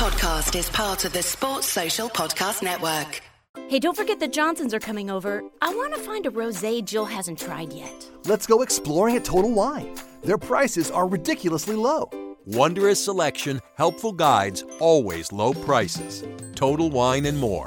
podcast is part of the Sports Social Podcast Network. Hey, don't forget the Johnsons are coming over. I want to find a rosé Jill hasn't tried yet. Let's go exploring at Total Wine. Their prices are ridiculously low. Wondrous selection, helpful guides, always low prices. Total Wine and more.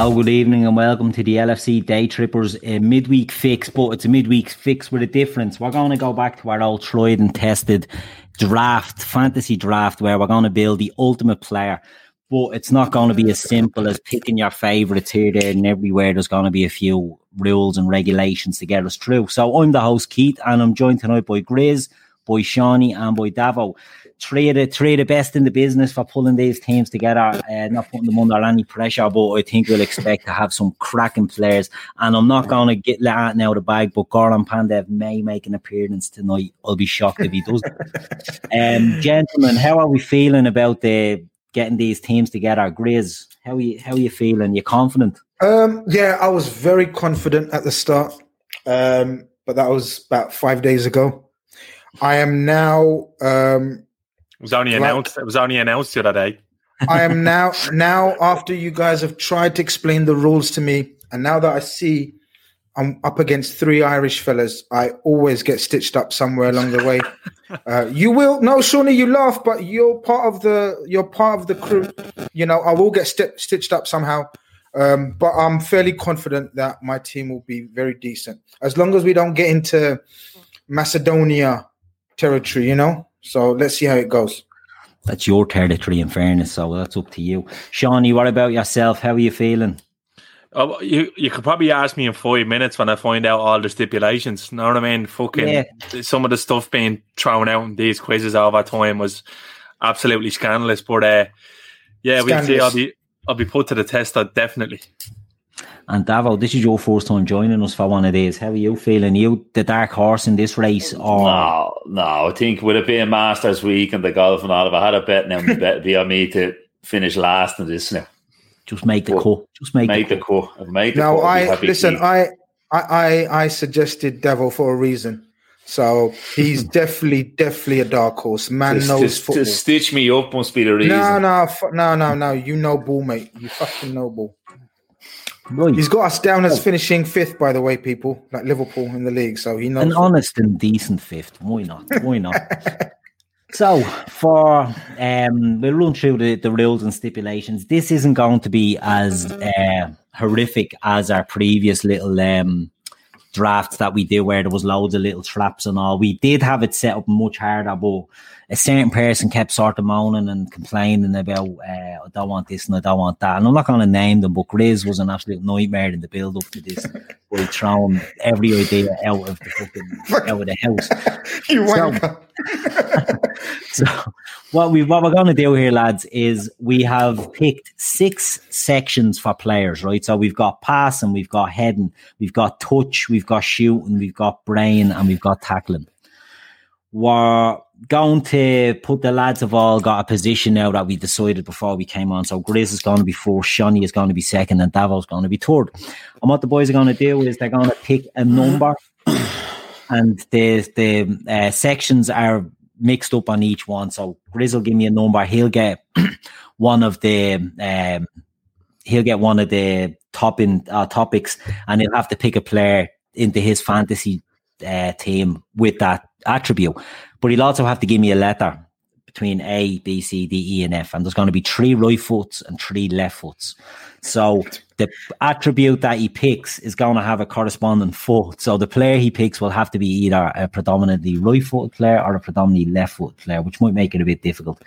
Hello, good evening, and welcome to the LFC Day Trippers midweek fix. But it's a midweek fix with a difference. We're going to go back to our old tried and tested draft, fantasy draft, where we're going to build the ultimate player. But it's not going to be as simple as picking your favourites here, there, and everywhere. There's going to be a few rules and regulations to get us through. So I'm the host, Keith, and I'm joined tonight by Grizz, by Shawnee, and by Davo three of the three of the best in the business for pulling these teams together, uh, not putting them under any pressure. But I think we'll expect to have some cracking players. And I'm not going to get let out now the bag, but Goran Pandev may make an appearance tonight. I'll be shocked if he does. um, gentlemen, how are we feeling about the getting these teams together? Grizz, how are you? How are you feeling? You confident? Um, yeah, I was very confident at the start, um, but that was about five days ago. I am now um, it was only announced. It was only announced the other day. I am now now after you guys have tried to explain the rules to me, and now that I see I'm up against three Irish fellas, I always get stitched up somewhere along the way. Uh, you will no, Shawnee, you laugh, but you're part of the you're part of the crew. You know, I will get st- stitched up somehow. Um, but I'm fairly confident that my team will be very decent as long as we don't get into Macedonia territory, you know. So let's see how it goes. That's your territory, in fairness. So that's up to you. Shawnee, what about yourself? How are you feeling? Oh, you you could probably ask me in five minutes when I find out all the stipulations. You know what I mean? Fucking yeah. some of the stuff being thrown out in these quizzes over time was absolutely scandalous. But uh, yeah, we'll see. I'll be I'll be put to the test. Uh, definitely. And Davo, this is your first time joining us for one of these. How are you feeling? Are you the dark horse in this race? Or no, no. I think with it being Masters Week and the golf and all, if I had a bet now, bet be on me to finish last in this now. Just make the cut. Just make, make the, the cut. cut. Make the now, cut. I listen. I, I, I suggested Davo for a reason. So he's definitely, definitely a dark horse. Man to, knows to, football. To stitch me up must be the reason. No, no, no, no, no. You know ball, mate. You fucking know ball. Right. He's got us down as finishing fifth, by the way, people, like Liverpool in the league. So he knows. An honest and decent fifth. Why not? Why not? so, for um, we'll run through the, the rules and stipulations. This isn't going to be as uh, horrific as our previous little um, drafts that we did, where there was loads of little traps and all. We did have it set up much harder, but a certain person kept sort of moaning and complaining about, uh, I don't want this and I don't want that. And I'm not going to name them, but Grizz was an absolute nightmare in the build up to this. We throwing every idea out of the fucking out of the house. you so, so what we what we're going to do here, lads, is we have picked six sections for players, right? So we've got passing, we've got heading, we've got touch, we've got shooting, we've got brain, and we've got tackling. We're going to put the lads have all got a position now that we decided before we came on. So Grizz is going to be fourth, Shawnee is going to be second, and Davo's is going to be third. And what the boys are going to do is they're going to pick a number, and the the uh, sections are mixed up on each one. So Grizz will give me a number. He'll get one of the um, he'll get one of the top in uh, topics, and he'll have to pick a player into his fantasy uh, team with that attribute. But he'll also have to give me a letter between A, B, C, D, E, and F, and there's going to be three right foots and three left foots. So the attribute that he picks is going to have a corresponding foot. So the player he picks will have to be either a predominantly right footed player or a predominantly left footed player, which might make it a bit difficult.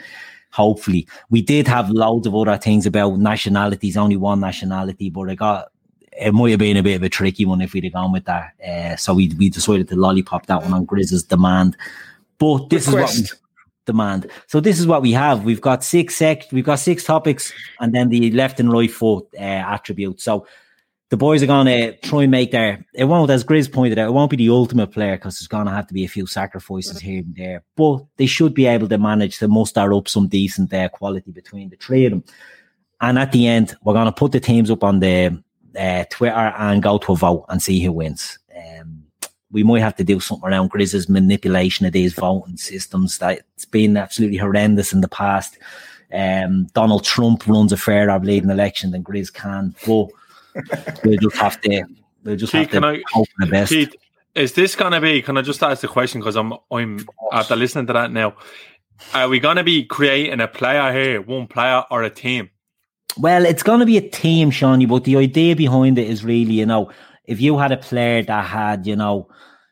Hopefully, we did have loads of other things about nationalities, only one nationality, but I got it might have been a bit of a tricky one if we'd have gone with that. Uh, so we we decided to lollipop that one on Grizz's demand. But this Request. is what we demand. So this is what we have. We've got six sec, we've got six topics, and then the left and right foot uh, attributes. So the boys are going to try and make their. It won't, as Grizz pointed out, it won't be the ultimate player because there's going to have to be a few sacrifices here and there. But they should be able to manage to muster up some decent uh, quality between the three of them. And at the end, we're going to put the teams up on the uh, Twitter and go to a vote and see who wins. Um, we might have to do something around Grizz's manipulation of these voting systems. That it's been absolutely horrendous in the past. Um, Donald Trump runs a fairer bleeding election than Grizz can, but we'll just have to we'll just Keith, have to I, hope for the best. Keith, is this gonna be? Can I just ask the question because I'm I'm after listening to that now. Are we gonna be creating a player here, one player or a team? Well, it's going to be a team, Shawnee, but the idea behind it is really, you know, if you had a player that had, you know,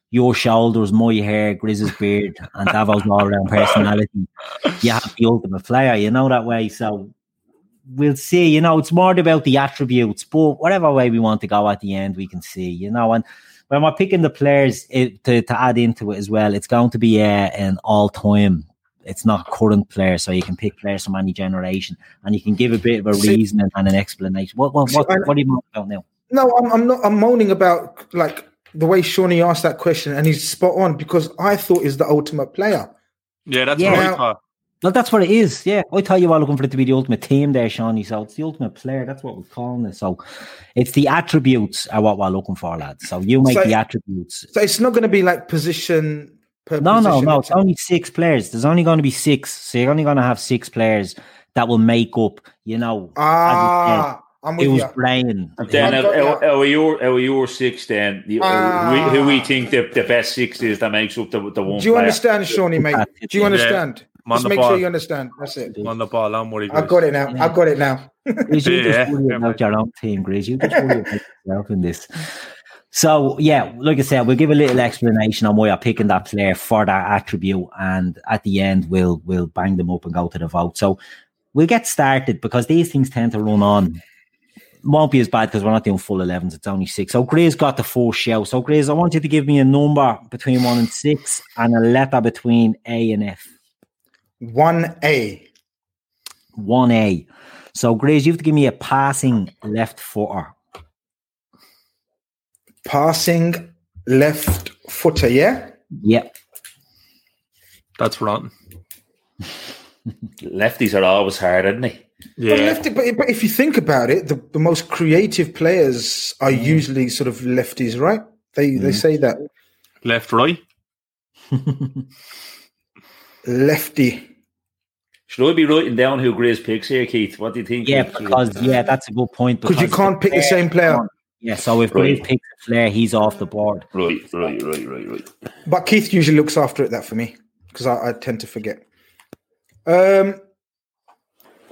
your shoulders, my hair, Grizz's beard, and Davo's all around personality, you have the ultimate player, you know, that way. So we'll see, you know, it's more about the attributes, but whatever way we want to go at the end, we can see, you know, and when we're picking the players it, to, to add into it as well, it's going to be uh, an all time it's not current players, so you can pick players from any generation, and you can give a bit of a reason and, an explanation. What what what, what are you moaning about now? No, I'm, I'm not. I'm moaning about like the way Shawnee asked that question, and he's spot on because I thought is the ultimate player. Yeah, that's yeah. what I thought. Well, that's what it is. Yeah, I thought you were looking for it to be the ultimate team there, Shawnee. So it's the ultimate player. That's what we're calling it. So it's the attributes are what we're looking for, lads. So you make so, the attributes. So it's not going to be like position no, no, no. It's only six players. There's only going to be six. So you're only going to have six players that will make up, you know. Ah, I'm with it was playing. Then, are your are your six then? The, ah. who, who, we think the, the best six is that makes up the, the one. Do you player. understand, Shawnee, mate? Do you understand? Yeah. Just make ball. sure you understand. That's it. On the ball, I'm worried. I got it now. Yeah. I got it now. Grizz, you yeah. just worry about your own team, Grizz. You just worry about yourself in this. So yeah, like I said, we'll give a little explanation on why I'm picking that player for that attribute, and at the end we'll we'll bang them up and go to the vote. So we'll get started because these things tend to run on. Won't be as bad because we're not doing full 11s, it's only six. So Gray's got the four show. So Gray's, I want you to give me a number between one and six and a letter between A and F. One A. One A. So Grays, you have to give me a passing left footer passing left footer, yeah? Yep. That's rotten. Lefties are always hard, aren't they? Yeah. But, lefty, but, but, if you think about it, the, the most creative players are mm. usually sort of lefties, right? They mm. they say that. Left, right. Lefty. Should I be writing down who Grizz picks here, Keith? What do you think? Yeah, because yeah, that's a good point. Because you can't pick the same player. Yeah, so if right. picks a Flair, he's off the board. Right, right, right, right, right. But Keith usually looks after it that for me because I, I, tend to forget. Um,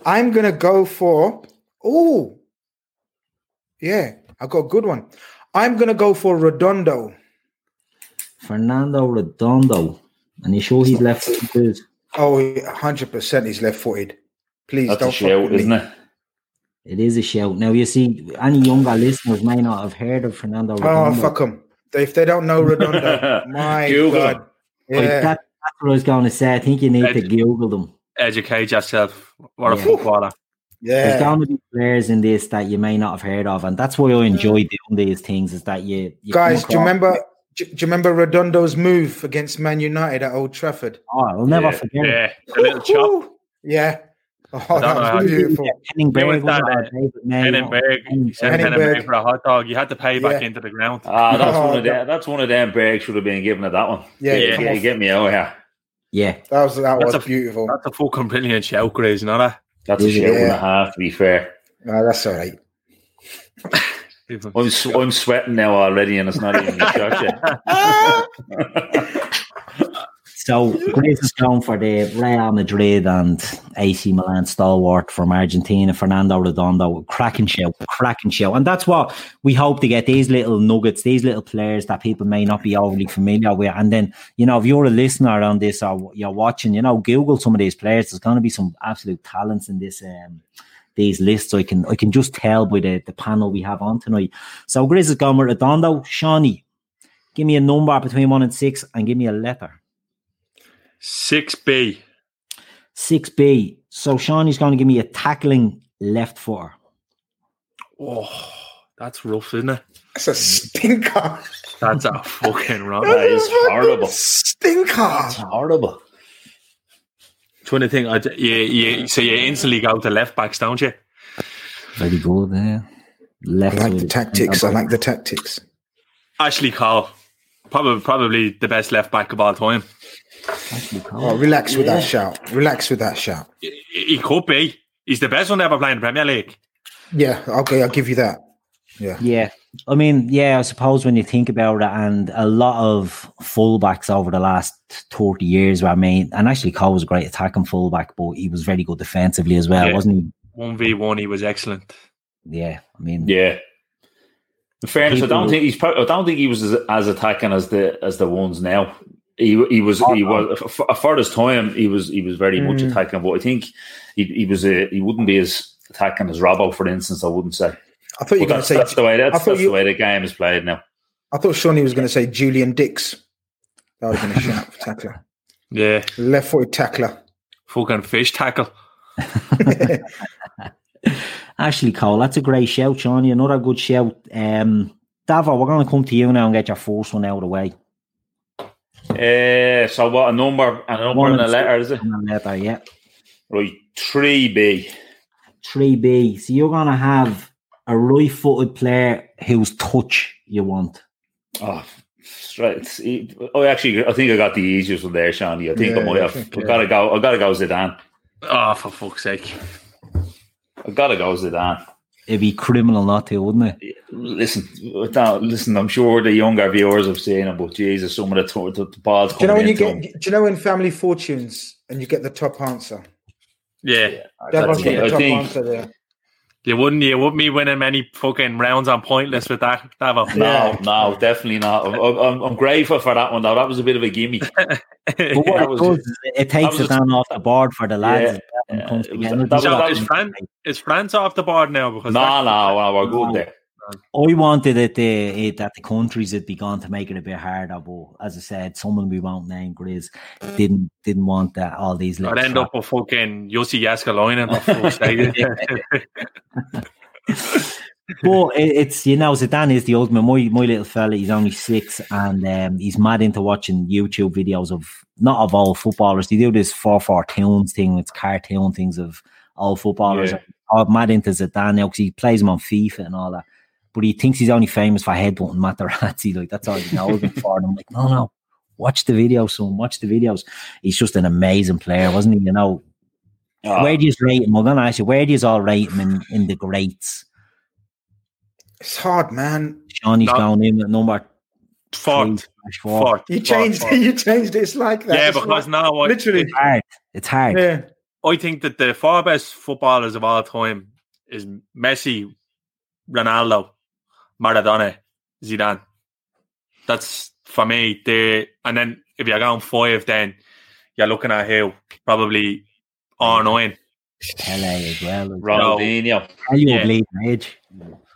I'm gonna go for oh, yeah, I got a good one. I'm gonna go for Redondo. Fernando Redondo, and you sure he's left footed? Oh, 100 percent he's left footed. Please That's don't a shout, isn't it? It is a shout. Now, you see, any younger listeners may not have heard of Fernando oh, Redondo. Oh, fuck them. If they don't know Redondo, my Google God. Yeah. that, that's what I was going to say. I think you need to Google them. Educate yourself. What a yeah. a footballer. Yeah. There's going to be players in this that you may not have heard of. And that's why I enjoy doing these things is that you. you Guys, do you remember? Do you remember Redondo's move against Man United at Old Trafford? Oh, I'll never yeah, forget yeah. it. Yeah, a little chop. Yeah, Oh, that was beautiful. Henning Berg, Penningberg, sent Henning Berg for a hot dog. You had to pay back into the ground. Ah, that's oh, one of them. That's one of them. Berg should have been given at that one. Yeah, yeah, yeah get me out here. Yeah, that was that that's was a, beautiful. That's a fucking brilliant shout, Grizz, not it? That's a shout yeah. and a half. To be fair, no, that's all right. I'm, I'm sweating now already, and it's not even a shot yet. So Grizz is going for the Real Madrid and AC Milan stalwart from Argentina, Fernando Redondo. Cracking show, cracking show. And that's what we hope to get these little nuggets, these little players that people may not be overly familiar with. And then, you know, if you're a listener on this or you're watching, you know, Google some of these players. There's going to be some absolute talents in this um, these lists. I can I can just tell by the, the panel we have on tonight. So Grizz is going with Redondo. Shawnee, give me a number between one and six and give me a letter. Six B. Six B. So Sean is going to give me a tackling left footer. Oh, that's rough, isn't it? That's a stinker. That's a fucking rough. That is horrible. Stinker. It's horrible. Trying to think, I, d- you, you, so you instantly go to left backs, don't you? Very good there. I like the tactics. I like the tactics. Ashley Cole, probably probably the best left back of all time. Oh, relax with that shout. Relax with that shout. He, he could be. He's the best one ever playing the Premier League. Yeah, okay, I'll give you that. Yeah. Yeah. I mean, yeah, I suppose when you think about it, and a lot of fullbacks over the last 30 years were made, and actually Cole was a great attacking fullback, but he was very good defensively as well, Yeah. wasn't he? One v one, he was excellent. Yeah. I mean, Yeah. In fairness, I don't think he's. Pro- I don't think he was as, as attacking as the as the ones now. He he was he was for, for his time. He was he was very much Mm. attacking, but I think he he was a, he wouldn't be as attacking as Robbo, for instance. I wouldn't say. I thought you were going to that's, say. that's the way that's, that's you- the way the game is played now. I thought Shawnee was going to say Julian Dicks. That would have been a shout for tackler. Yeah, Left-footed tackler. fucking fish tackle. Ashley Cole, that's a great shout, Shawnee. Another good shout. Um, Davo, we're going to come to you now and get your first one out of the way. Uh, so what a number a number One and a letter is it? And a letter, yeah. Right, three B. 3B. So you're going to have a right footed player whose touch you want. Oh, straight. Oh, actually, I think I got the easiest one there, Shawnee. I think I Yeah, might I have. think, I yeah. gotta go. I gotta go Zidane. Oh, for fuck's sake. I gotta go Zidane. It'd be criminal not to, wouldn't it? Listen, without- listen. I'm sure the younger viewers have seen it, but Jesus, some of the, to- the, the balls Do you know when coming you into get? him. Do you know in Family Fortunes and you get the top answer? Yeah, Davos I got the top I think- answer there. you wouldn't you wouldn't be winning many fucking rounds on pointless with that, Davo. No, no, definitely not. I'm, I'm, I'm grateful for that one, though. That was a bit of a gimme. But what it was- does it takes was it down off the board for the lads. Yeah, and comes yeah, it was- together. that was- So that is, France, is France off the board now? Because No, no, no, we're good there. Oh. I wanted it, to, it that the countries had begun to make it a bit harder, but as I said, someone we won't name, Grizz, didn't didn't want that all these little I'd end up with fucking Jussi Jääskeläinen. for fuck's eh? sake. but it, it's you know Zidane is the ultimate. My my little fella, he's only six, and um, he's mad into watching YouTube videos of not of all footballers. They do this four four tunes thing, it's cartoon things of all footballers. Yeah. I'm mad into Zidane now because he plays him on FIFA and all that. But he thinks he's only famous for headbutting Materazzi. Like that's all he knows him for. And I'm like, no, no, watch the videos, son. Watch the videos. He's just an amazing player, wasn't he? You know, Oh, where do you rate him? I'm gonna ask you, where do you all rate him in, in the greats? It's hard, man. Shawnee's No. going in at number Fourth. three, four. Fourth. You changed fourth. it. You changed it. It's like that. Yeah, It's because like- now I, literally. It's hard. It's hard. Yeah. I think that the four best footballers of all time is Messi, Ronaldo, Maradona, Zidane. That's for me. The and then if you're going five, then you're looking at who probably R nine. Pele as well. Ronaldinho. Arguably age.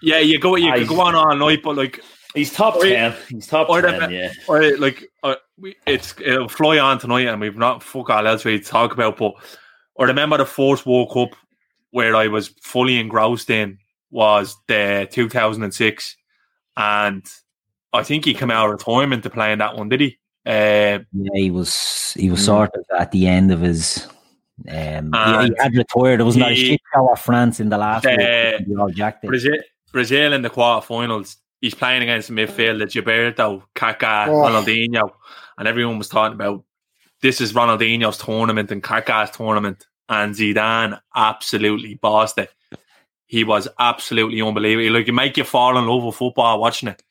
Yeah, you go. You I- could go on all night, but like, He's top Or- 10. He's top or 10, the- yeah. or like, uh, we, it's it'll fly on tonight, and we've not fuck all else really to talk about. But I remember the first World Cup where I was fully engrossed in was the 2006, and I think he came out of retirement to play in that one, did he? Uh, Yeah, he was he was Mm. sort of at the end of his um he, he had retired. It was not a shit show of France in the last Uh, World Cup, we all jacked it. Brazil, Brazil in the quarterfinals. He's playing against the midfielder Gilberto, Kaká, Oh. Ronaldinho, and everyone was talking about this is Ronaldinho's tournament and Kaká's tournament, and Zidane absolutely bossed it. He was absolutely unbelievable. Like, you make you fall in love with football watching it.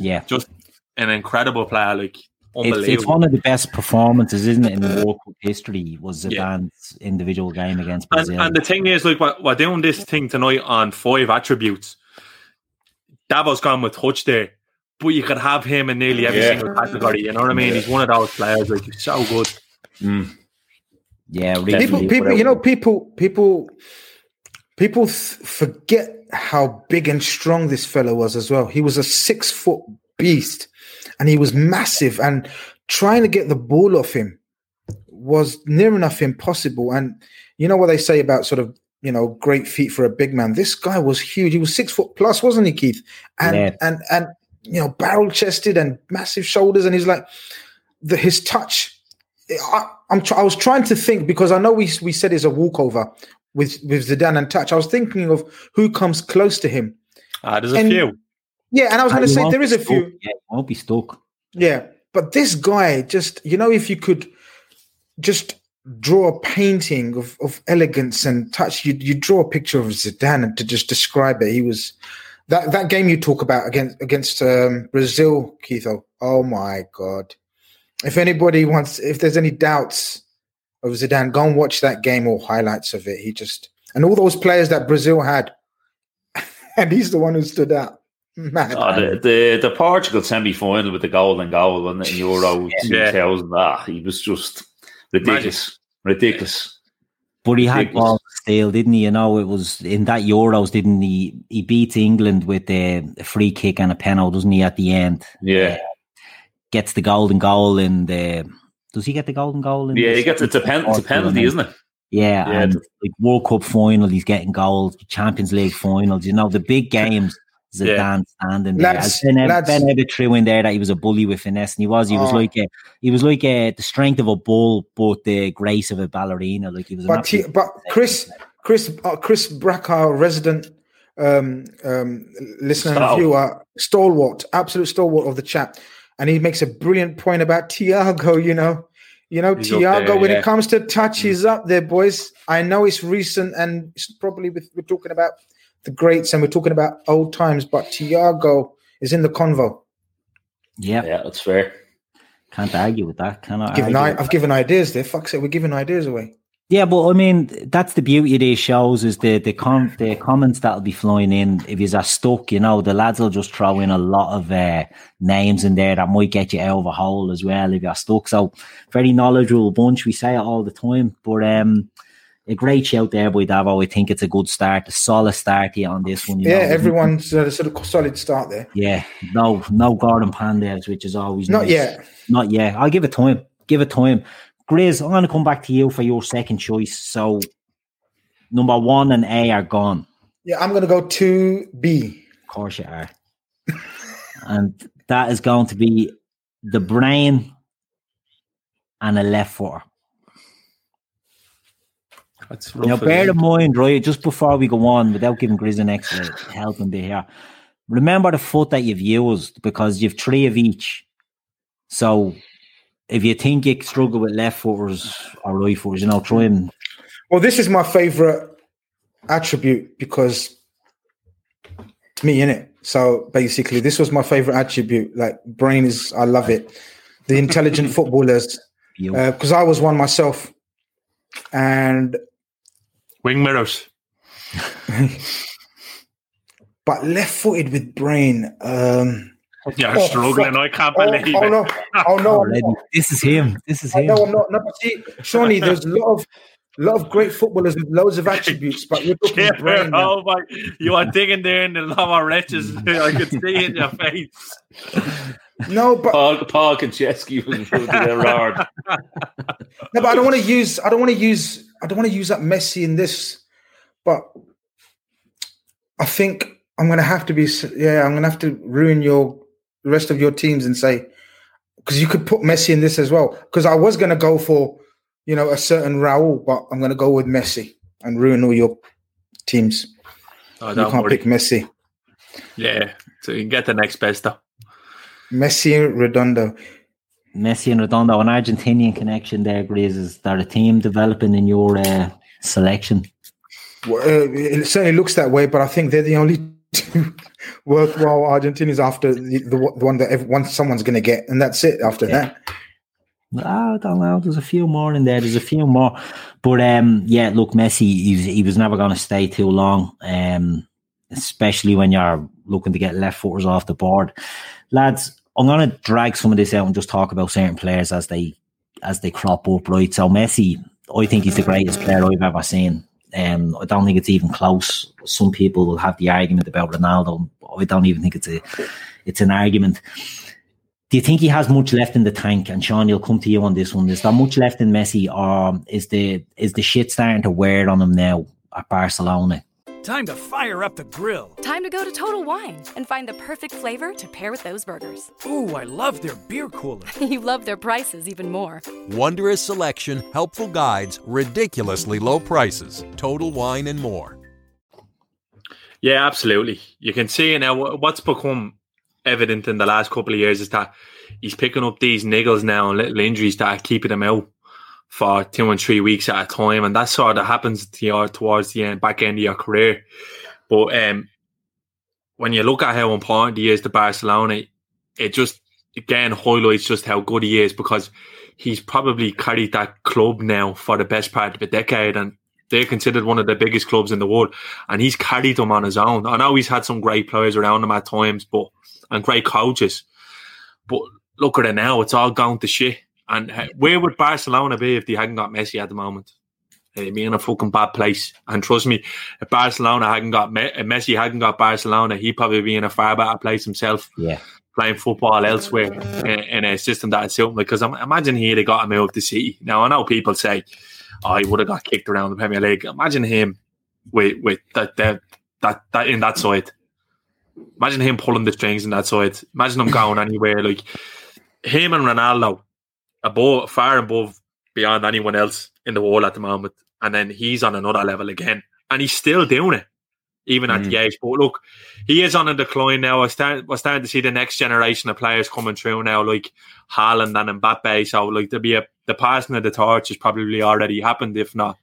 Yeah. Just an incredible player. Like, It's, it's, one of the best performances, isn't it, in the World Cup history? Was Zidane's yeah. individual game against Brazil. And, and, the thing is, like, we're, we're doing this thing tonight on five attributes. Davo's gone with touch there, but you could have him in nearly every yeah. single category. You know what I mean? Yeah. He's one of those players. Like, he's so good. Mm. Yeah, really, people, people, you know, people, people, people forget how big and strong this fellow was as well. He was a six foot beast and he was massive and trying to get the ball off him was near enough impossible. And you know what they say about sort of you know great feet for a big man. This guy was huge. He was six foot plus, wasn't he, Keith? And yeah. and and you know barrel chested and massive shoulders. And he's like the his touch. I, am I was trying to think because I know we we said it's a walkover with with Zidane and touch. I was thinking of who comes close to him. Ah, there's a and, few. Yeah, and I was going to say there is a few. Yeah, won't be stuck. Yeah, but this guy just, you know, if you could just draw a painting of, of elegance and touch, you you draw a picture of Zidane to just describe it. He was that that game you talk about against against um, Brazil, Keitho. Oh my god! If anybody wants, if there's any doubts of Zidane, go and watch that game or highlights of it. He just and all those players that Brazil had, and he's the one who stood out. Mad. Oh, the, the, the Portugal semi final with the golden goal in Euro yeah. 2000, ah, he was just ridiculous. Ridiculous. But he had balls still, didn't he? You know, it was in that Euros, didn't he? He beat England with a, free kick and a penalty, doesn't he, at the end? Yeah. Uh, gets the golden goal in the. Does he get the golden goal? In yeah, he gets it's a, pen, it's a penalty, isn't it? Yeah, yeah, and like World Cup final, he's getting goals, Champions League finals, you know, the big games. Zidane yeah. standing there. Lads, ben, lads. ben Ebbett threw in there that he was a bully with finesse, and he was. He was oh. like a, he was like a, the strength of a bull, but the grace of a ballerina. Like he was. But he, but Chris, Chris, uh, Chris Bracker, resident um, um, listener and viewer, stalwart, absolute stalwart of the chat, and he makes a brilliant point about Thiago. You know, you know, he's Thiago. There, when yeah. it comes to touch, mm. he's up there, boys. I know it's recent, and it's probably with, we're talking about the greats, and we're talking about old times, but Thiago is in the convo. Yeah, yeah, that's fair. Can't argue with that. Can I? Given I, have given ideas there. Fuck it, we're giving ideas away. Yeah, but I mean, that's the beauty of these shows is the the com- the comments that'll be flying in. If you're stuck, you know, the lads will just throw in a lot of uh, names in there that might get you out of a hole as well if you're stuck. So, very knowledgeable bunch. We say it all the time, but um, a great shout there by Davo. I think it's a good start, a solid start here on this one. yeah, know. everyone's a sort of solid start there. Yeah, no, no Goran Pandevs, which is always not nice. yet. Not yet. I'll give it time. Give it time. Grizz, I'm going to come back to you for your second choice. So, number one and A are gone. Yeah, I'm going to go to B. Of course you are. and that is going to be the brain and a left footer. That's now, bear in mind, right, just before we go on, without giving Grizz an extra helping bit here, remember the foot that you've used because you've three of each. So if you think you struggle with left footers or right footers, you know, try and. Well, this is my favorite attribute because it's me in it. So basically, this was my favorite attribute. Like brain is, I love it. The intelligent footballers, because uh, I was one myself, and Wing mirrors. but left footed with brain. Um, yeah, oh, struggling. Fuck. I can't oh, believe oh, it. No. Oh no! no. This is him. This is him. No, I'm not. No, see, Shawnee, there's a lot of lot of great footballers with loads of attributes, but you're talking yeah, brain. Oh my! You are digging there in the lava wretches. I could see in your face. No, but Paul, Paul Konchesky was there hard. No, but I don't want to use. I don't want to use. I don't want to use that Messi in this. But I think I'm going to have to be. Yeah, I'm going to have to ruin your the rest of your teams and say because you could put Messi in this as well. Because I was going to go for you know a certain Raul, but I'm going to go with Messi and ruin all your teams. Oh, you can't worry. pick Messi. Yeah, so you can get the next best though. Messi Redondo. Messi and Redondo, an Argentinian connection there, Grizz. Is there a team developing in your uh, selection? Well, uh, it certainly looks that way, but I think they're the only two worthwhile Argentinians after the, the, the one that everyone, someone's going to get, and that's it after yeah. that. I don't know. There's a few more in there. There's a few more, but um, yeah. Look, Messi, he was, he was never going to stay too long. Um, especially when you're looking to get left footers off the board, lads. I'm going to drag some of this out and just talk about certain players as they as they crop up. Right. So Messi, I think he's the greatest player I've ever seen. Um, I don't think it's even close. Some people will have the argument about Ronaldo. I don't even think it's a it's an argument. Do you think he has much left in the tank? And Sean, you'll come to you on this one. Is there much left in Messi, or is the is the shit starting to wear on him now at Barcelona? Time to fire up the grill. Time to go to Total Wine and find the perfect flavor to pair with those burgers. Ooh, I love their beer cooler. you love their prices even more. Wondrous selection, helpful guides, ridiculously low prices. Total Wine and more. Yeah, absolutely. You can see now what's become evident in the last couple of years is that he's picking up these niggles now and little injuries that are keeping him out for two and three weeks at a time, and that sort of happens to you towards the end, back end of your career. But um, when you look at how important he is to Barcelona, it just again highlights just how good he is because he's probably carried that club now for the best part of a decade, and they're considered one of the biggest clubs in the world, and he's carried them on his own. I know he's had some great players around him at times, but and great coaches, but look at it now; it's all gone to shit and uh, where would Barcelona be if they hadn't got Messi at the moment? They'd be in a fucking bad place. And trust me, if Barcelona hadn't got Me- if Messi hadn't got Barcelona, he'd probably be in a far better place himself. Yeah. Playing football elsewhere in, in a system that suit him. Because I'm imagine he'd have got him out of the city. Now I know people say, "Oh, he would have got kicked around the Premier League." Imagine him with with that that that, that in that side. Imagine him pulling the strings in that side. Imagine him going anywhere like him and Ronaldo above, far above, beyond anyone else in the world at the moment. And then he's on another level again, and he's still doing it, even at mm. the age. But look, he is on a decline now. I start, we're starting to see the next generation of players coming through now, like Haaland and Mbappe. So, like, there'll be a the passing of the torch has probably already happened, if not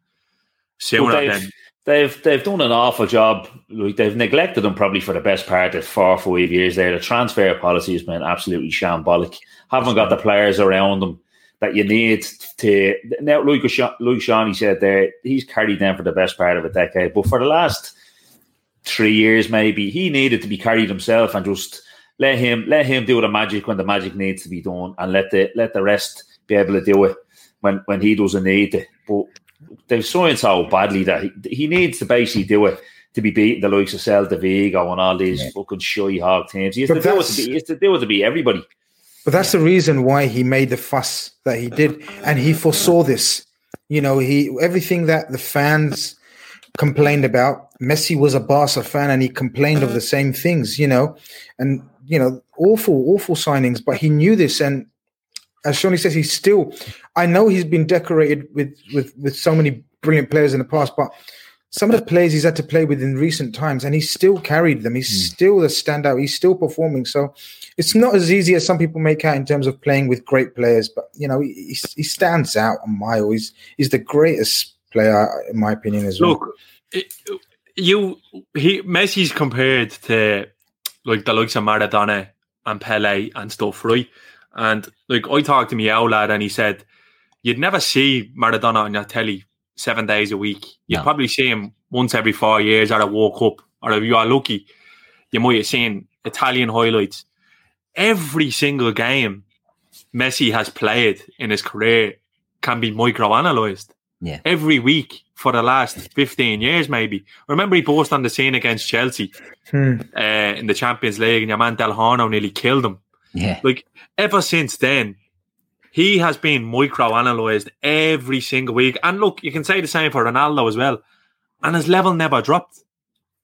sooner. Well, they've, they've they've done an awful job. Like they've neglected them probably for the best part of four or five years. There, the transfer policy has been absolutely shambolic. Haven't got the players around them that you need to now. Luke Luke Shawnee said there he's carried them for the best part of a decade, but for the last three years maybe he needed to be carried himself and just let him let him do the magic when the magic needs to be done, and let the let the rest be able to do it when when he doesn't need it. But they've signed so badly that he, he needs to basically do it to be beating the likes of Celta Vigo and all these yeah. fucking shy hog teams. He has, to do it to be, he has to do it to be everybody. But that's the reason why he made the fuss that he did, and he foresaw this. You know, he everything that the fans complained about. Messi was a Barca fan, and he complained of the same things. You know, and you know, awful, awful signings. But he knew this, and as Shawnee says, he's still. I know he's been decorated with with with so many brilliant players in the past, but some of the players he's had to play with in recent times, and he's still carried them. He's mm. still the standout. He's still performing. So it's not as easy as some people make out in terms of playing with great players. But you know, he, he stands out a mile. He's he's the greatest player in my opinion as well. Look, it, you he Messi's compared to like the likes of Maradona and Pele and stuff, right? And like I talked to me old lad, and he said you'd never see Maradona on your telly seven days a week. You no. probably see him once every four years at a World Cup, or if you are lucky, you might have seen Italian highlights. Every single game Messi has played in his career can be microanalyzed. Yeah. Every week for the last 15 years, maybe. Remember, he burst on the scene against Chelsea hmm. uh, in the Champions League, and your man Del Horno nearly killed him. Yeah. Like, ever since then, he has been micro-analyzed every single week. And look, you can say the same for Ronaldo as well. And his level never dropped.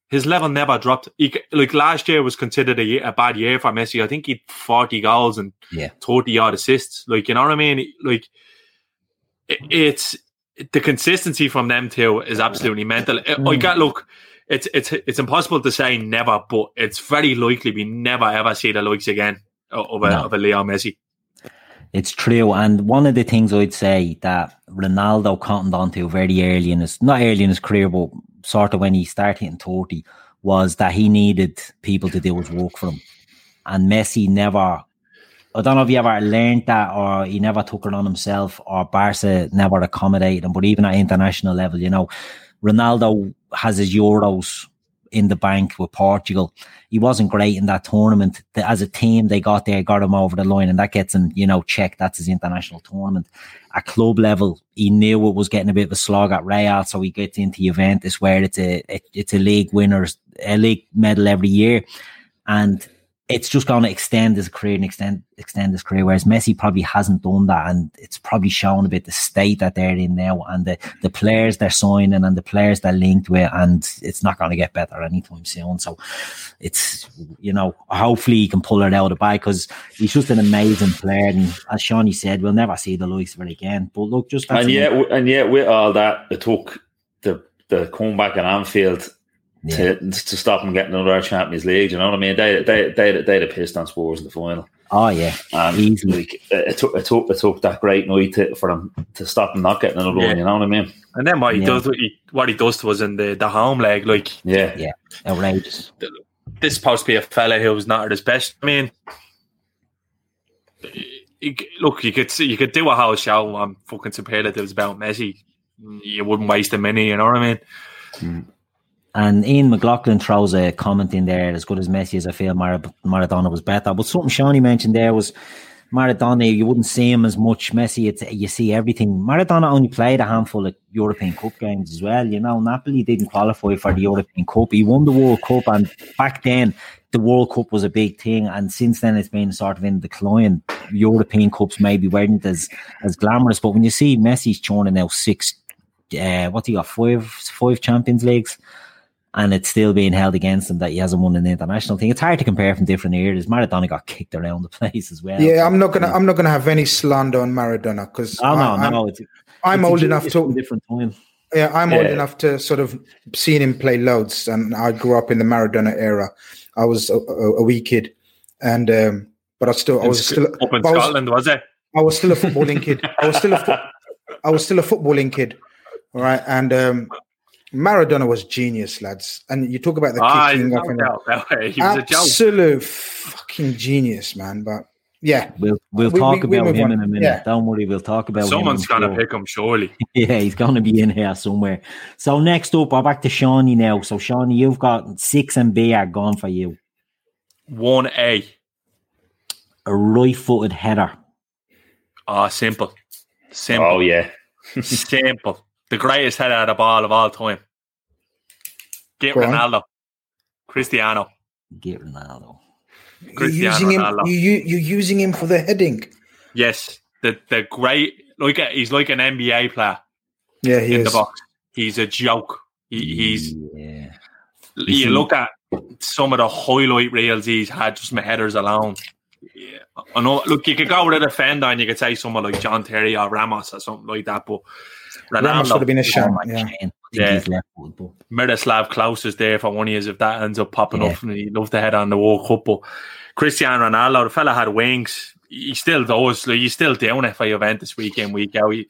His level never dropped. He, like last year was considered a, a, bad year for Messi. I think he had 40 goals and yeah. 30 odd assists. Like, you know what I mean? Like, it, it's the consistency from them two is absolutely mental. Mm. I got look, it's it's it's impossible to say never, but it's very likely we never ever see the likes again of a, no. of a Leo Messi. It's true. And one of the things I'd say that Ronaldo cottoned onto very early in his, not early in his career, but sort of when he started in 30, was that he needed people to do his work for him. And Messi never, I don't know if he ever learned that or he never took it on himself or Barca never accommodated him. But even at international level, you know, Ronaldo has his Euros in the bank with Portugal. He wasn't great in that tournament. As a team, they got there, got him over the line, and that gets him, you know, checked. That's his international tournament. At club level, he knew it was getting a bit of a slog at Real, so he gets into Juventus, where it's a it's a league winners, a league medal every year, and it's just going to extend his career and extend extend his career. Whereas Messi probably hasn't done that, and it's probably shown a bit the state that they're in now, and the the players they're signing, and the players they're linked with, and it's not going to get better anytime soon. So it's you know hopefully he can pull it out of the bag because he's just an amazing player, and as Shawnee said, we'll never see the likes of it again. But look, just and yet and yet with all that, it took the the comeback in Anfield to to stop them getting another Champions League. You know what I mean? They they they they had pissed on Spurs in the final. Oh yeah, and Easily. like it took it took it took that great night to, for them to stop them not getting another yeah. one. You know what I mean? And then what he yeah. does, what he, what he does to us in the the home leg, like yeah, yeah, outrageous. This supposed to be a fella who was not at his best. I mean, look, you could see, you could do a whole show on fucking superlatives about Messi. You wouldn't waste a minute. You know what I mean? Mm. And Ian McLaughlin throws a comment in there as good as Messi as I feel Mar- Maradona was better. But something Shawnee mentioned there was Maradona, you wouldn't see him as much. Messi, it's, you see everything. Maradona only played a handful of European Cup games as well. You know, Napoli didn't qualify for the European Cup. He won the World Cup, and back then, the World Cup was a big thing. And since then, it's been sort of in decline. European Cups maybe weren't as, as glamorous. But when you see Messi's churning now six, uh, what do you got, five, five Champions Leagues? And it's still being held against him that he hasn't won an international thing. It's hard to compare from different eras. Maradona got kicked around the place as well. Yeah, I'm not gonna I'm not gonna have any slander on Maradona because oh, no, no, no, it's, I'm it's old enough to different time. Yeah, I'm yeah. old enough to sort of seen him play loads, and I grew up in the Maradona era. I was a, a, a wee kid, and um, but I still I was still up in Scotland, was, was it? I was still a footballing kid. I was still a fo- I was still a footballing kid, all right, and um, Maradona was genius, lads. And you talk about the ah, kicking off and absolute fucking genius, man. But yeah, we'll we'll we, talk we, about we him on. in a minute. Yeah. Don't worry, we'll talk about someone's gonna pick him surely. yeah, he's gonna be in here somewhere. So next up, I'm back to Shawnee now. So Shawnee, you've got six and B are gone for you. One A, a right-footed header. Ah, simple, simple. Oh yeah, simple the greatest header of the ball of all time. Get Go Ronaldo. On. Cristiano. Get Ronaldo. Cristiano you're using Ronaldo. him. You, you're using him for the heading. Yes, the the great like he's like an NBA player. Yeah, he in is. the box. He's a joke. He, he's. Yeah. You look at some of the highlight reels he's had just my headers alone. Yeah. I know. Look, you could go with a defender and you could say someone like John Terry or Ramos or something like that, but Ronaldo should have been a shot. Yeah. Yeah. Miroslav Klose is there for one years if that ends up popping yeah. up and he loves to head on the World Cup. But Cristiano Ronaldo, the fella had wings. He still does. Like, he's still doing it for Juventus week in, week out. He,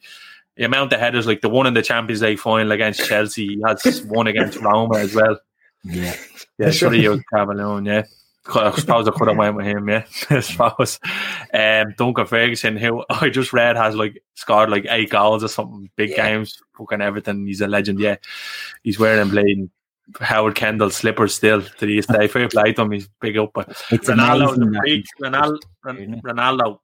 the amount of headers, like the one in the Champions League final against Chelsea, he has one against Roma as well. Yeah. Yeah, sure he was traveling, yeah. I suppose I could have went with him, yeah. I suppose. Um, Duncan Ferguson, who I just read has like scored like eight goals or something, big yeah. games, fucking everything. He's a legend, yeah. He's wearing playing Howard Kendall slippers still to this day. Fair play to him, he's big up. But it's Ronaldo, big, Ronaldo, Ronaldo.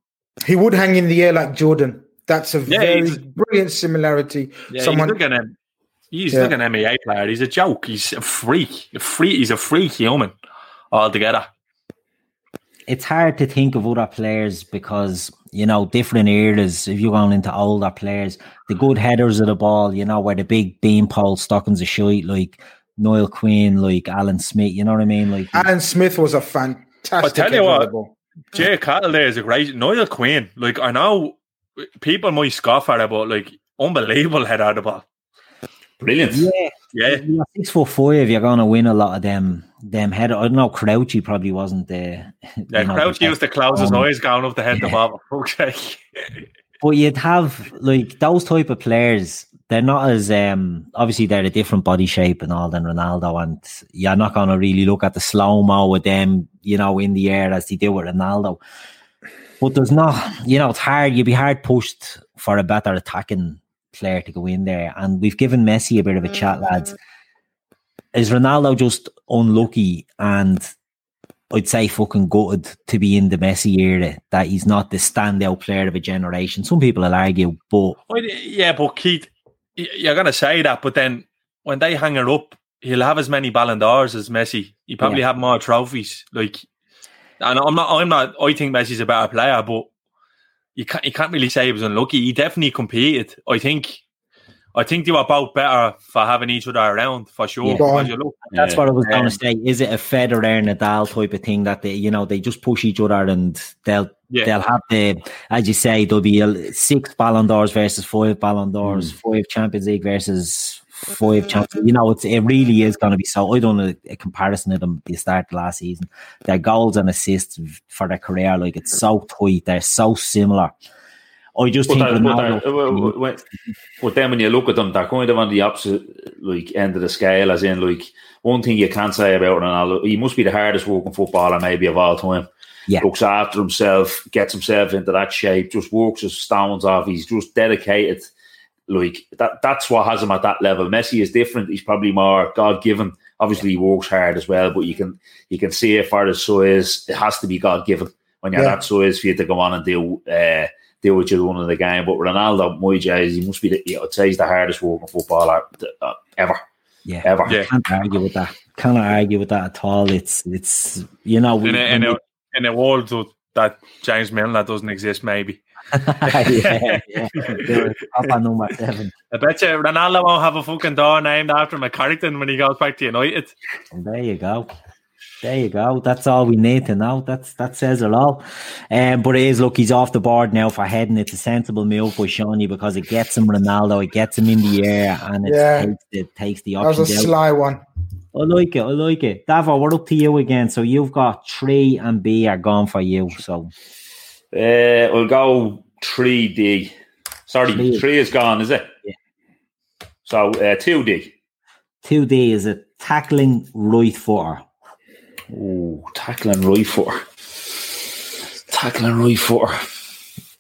He would hang in the air like Jordan. That's a yeah, very brilliant similarity. Yeah, Someone he's looking at he's yeah. like an NBA player. He's a joke. He's a freak. A freak. He's a freak human altogether. It's hard to think of other players because you know different eras. If you're going into older players, the good headers of the ball, you know, where the big beanpole stockings of shite like Niall Quinn, like Alan Smith. You know what I mean? Like Alan Smith was a fantastic. I tell you what, Jay Cattle there is a great Niall Quinn. Like I know people might scoff at it, but like unbelievable header of the ball. Brilliant. Yeah. Yeah. You're six foot five, you're gonna win a lot of them them head. I don't know, Crouchy probably wasn't there. Yeah, know, Crouchy was the closest um, always going up the head yeah. the ball. Okay. but you'd have like those type of players they're not as um obviously they're a different body shape and all than Ronaldo, and you're not gonna really look at the slow mo with them, you know, in the air as they do with Ronaldo. But there's not, you know, it's hard. You'd be hard pushed for a better attacking player to go in there, and we've given Messi a bit of a chat, lads. Is Ronaldo just unlucky and I'd say fucking gutted to be in the Messi era that he's not the standout player of a generation. Some people will argue, but yeah, but Keith, you're gonna say that, but then when they hang her up, he'll have as many Ballon d'Ors as Messi. He probably Yeah. have more trophies. Like, and I'm not, I'm not. I think Messi's a better player, but you can't, you can't really say he was unlucky. He definitely competed. I think, I think they were both better for having each other around for sure. Yeah. Because you look, That's what I was going Um, to say. Is it a Federer and Nadal type of thing that they, you know, they just push each other and they'll Yeah. they'll have the, as you say, there'll be a, six Ballon d'Ors versus five Ballon d'Ors, five Champions League versus five Champions. You know, it's it really is going to be so. I done a, a comparison of them. The start of last season, their goals and assists for their career, like it's so tight. They're so similar. I just But, think they're- but, Ronaldo- they're- well, well, when- then when you look at them, they're kind of on the opposite like end of the scale. As in, like one thing you can't say about Ronaldo, he must be the hardest working footballer maybe of all time. Yeah. Looks after himself, gets himself into that shape, just works his stones off. He's just dedicated. Like that. That's what has him at that level. Messi is different. He's probably more God given. Obviously, he works hard as well, but you can you can see it for his size. It has to be God given when you're Yeah. that size for you to go on and do uh, do what you're doing in the game. But Ronaldo, my J's, he must be the, I'd say he's the hardest working footballer uh, ever. Yeah, ever. Yeah. can't argue with that. Can't argue with that at all. It's it's you know we, in a, in a, in a world that- that James Milner doesn't exist, maybe. yeah, yeah. They're up on number seven. I bet you Ronaldo won't have a fucking door named after him at Carrington when he goes back to United. And there you go. There you go. That's all we need to know. That's that says it all. Um, but it is look, he's off the board now for heading. It's a sensible move by Shawnee because it gets him Ronaldo, it gets him in the air, and it Yeah. takes it takes the option. That was options a out. sly one. I like it. I like it. Davo, we're up to you again. So you've got three and B are gone for you. So Uh, we'll go three D. Sorry, Three. three is gone, is it? Yeah. So uh, two D. two D is a tackling right footer. Ooh, tackling right footer. Tackling right footer.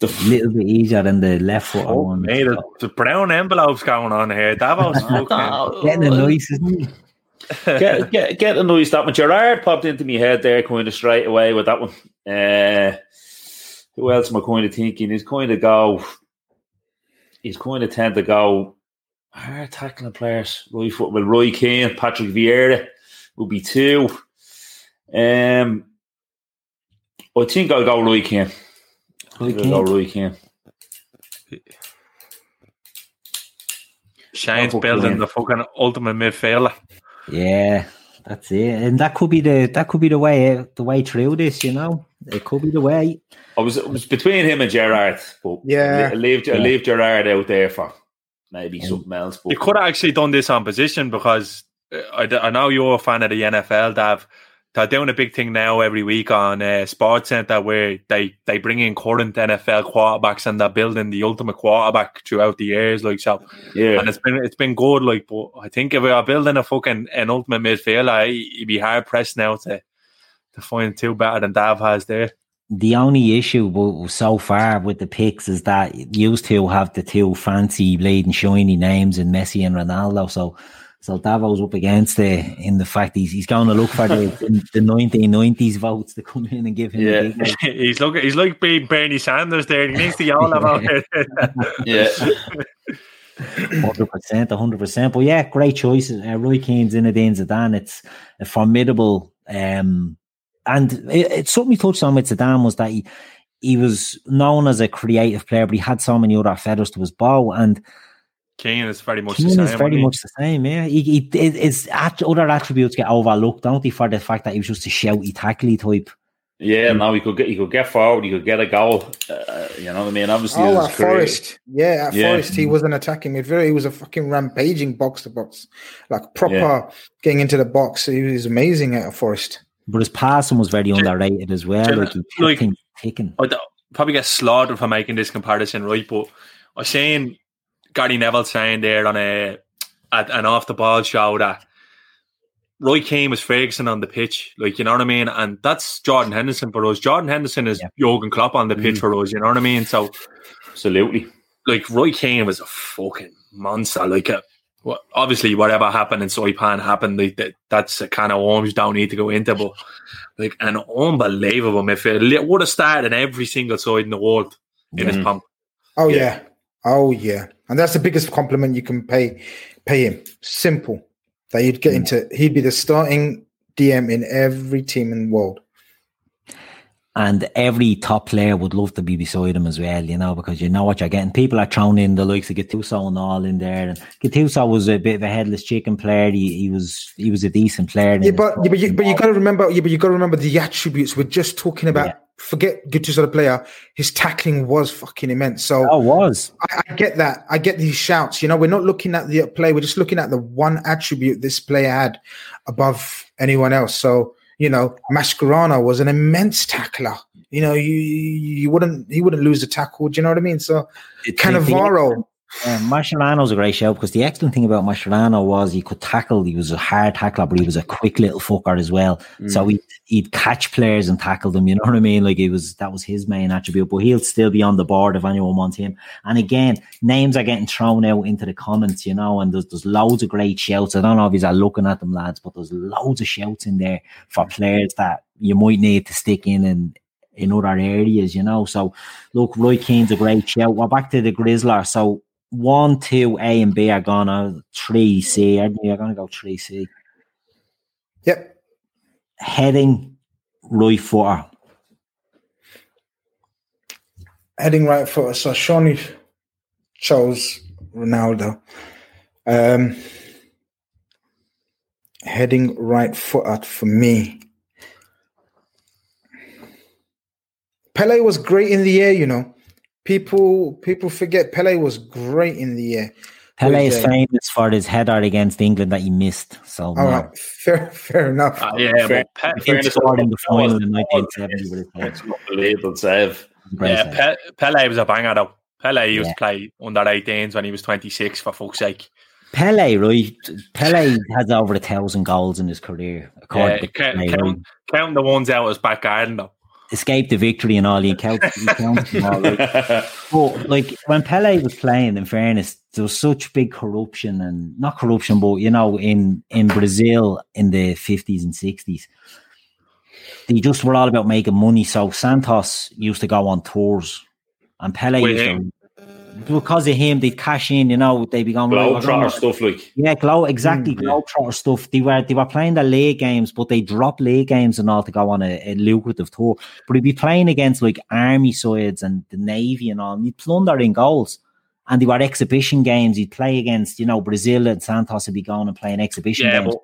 A little bit easier than the left foot Oh, one. mate, the, the brown envelopes going on here. Davos fucking. Getting a noise, isn't he? get, get, get a noise that one. Gerrard popped into my head there kind of straight away with that one. Uh, who else am I kind of thinking? He's kind of go. He's kind of tend to go hard tackling players. Roy Foot, well, Roy Keane, Patrick Vieira will be two. Um, I think I'll go Roy Keane. I think I'll go Roy Keane. Shane's building the fucking ultimate midfielder. Yeah, that's it. And that could be the that could be the way the way through this. You know, it could be the way. I was, it was between him and Gerrard, but Yeah. I leave, I Yeah. leave Gerrard out there for maybe something else. But You could have actually done this on position because I, I, d- I know you're a fan of the NFL, Dav. They're doing a big thing now every week on uh, Sports Center where they, they bring in current NFL quarterbacks and they're building the ultimate quarterback throughout the years, like so. yeah, And it's been it's been good, like. But I think if we are building a fucking an ultimate midfielder, he'd be hard pressed now to to find two better than Dav has there. The only issue so far with the picks is that used to have the two fancy, bleeding, shiny names in Messi and Ronaldo. So, so Davo's up against it in the fact he's he's going to look for the the nineteen nineties votes to come in and give him. Yeah. a big vote. he's looking he's like being Bernie Sanders there. He needs to yell about it. yeah. Hundred percent, hundred percent. But yeah, great choices. Uh, Roy Keane's in Zinedine Zidane. It's a formidable, um, and it, it's something he touched on with Zidane was that he he was known as a creative player, but he had so many other feathers to his bow, and Keane is very much the same. is very much the same. Yeah, he, he, it- his att- other attributes get overlooked, don't they? For the fact that he was just a shouty, tackly type. Yeah, no, he could get he could get forward, he could get a goal. Uh, you know what I mean? Obviously, Oh, at career- Forest. Yeah, at Yeah. Forest, he was an attacking midfielder. He was a fucking rampaging box to box, like proper getting into the box. He was amazing at Forest. But his passing was very underrated as well. Jim, Like he like- kept things ticking. I'd probably get slaughtered for making this comparison, right? But I was saying Gary Neville saying there on a at an off the ball show that Roy Keane was Ferguson on the pitch, like you know what I mean, and that's Jordan Henderson for us. Jordan Henderson is yeah. Jurgen Klopp on the pitch mm. for us, you know what I mean. So, absolutely, like Roy Keane was a fucking monster. Like, a, uh, well, obviously, whatever happened in Saipan happened. Like that, that's a kind of worms don't need to go into, but like an unbelievable midfield. Would have started in every single side in the world in mm. his pump. Oh yeah. yeah, oh yeah, and that's the biggest compliment you can pay pay him. Simple that he'd get hmm. into. He'd be the starting DM in every team in the world. And every top player would love to be beside him as well, you know, because you know what you're getting. People are thrown in the likes of Gattuso and all in there. And Gattuso was a bit of a headless chicken player. He, he was he was a decent player. Yeah, but yeah, but you, but you got to remember. Yeah, but you got to remember the attributes. We're just talking about. Yeah forget Gattuso the player, his tackling was fucking immense. So oh, was. I, I, get that. I get these shouts. You know, we're not looking at the play. We're just looking at the one attribute this player had above anyone else. So you know, Mascherano was an immense tackler. You know, you you wouldn't he wouldn't lose a tackle. Do you know what I mean? So Cannavaro. Yeah, Mascherano's a great show because the excellent thing about Mascherano was he could tackle. He was a hard tackler, but he was a quick little fucker as well. Mm. So he he'd catch players and tackle them. You know what I mean? Like it was that was his main attribute. But he'll still be on the board if anyone wants him. And again, names are getting thrown out into the comments. You know, and there's there's loads of great shouts. I don't know if you're looking at them, lads, but there's loads of shouts in there for players that you might need to stick in and in other areas. You know, so look, Roy Keane's a great shout. We're back to the Grizzler. So one, two, A and B are gonna three C, aren't they? Are gonna go three C. Yep. Heading right footer. Heading right footer. So Shawnee chose Ronaldo. Um, heading right footer for me. Pele was great in the air, you know people people forget Pele was great in the air. Pele is uh, famous for his header against England that he missed. So all no. right, fair fair enough. Uh, yeah, fair, but Pe- he scored in the final in 1970 with his head. Unbelievable save. Yeah, Pe- Pele was a banger though. Pele used yeah. to play under 18s when he was 26. For fuck's sake. Pele, right? Pele has over a thousand goals in his career. According yeah, to count, Pele, count, right? count the ones out as back garden though escape the victory and all. You count, you count them. Like, but like when Pele was playing, in fairness, there was such big corruption and not corruption, but you know, in in Brazil in the fifties and sixties, they just were all about making money. So Santos used to go on tours, and Pele Wait, used to because of him, they'd cash in, you know, they'd be going Globetrotter right, stuff like yeah, glow exactly mm, Globetrotter yeah. stuff. They were they were playing the league games, but they dropped league games and all to go on a, a, lucrative tour. But he'd be playing against like army sides and the navy and all, and he'd plunder in goals. And they were exhibition games. He'd play against, you know, Brazil and Santos would be going and playing exhibition yeah, games. But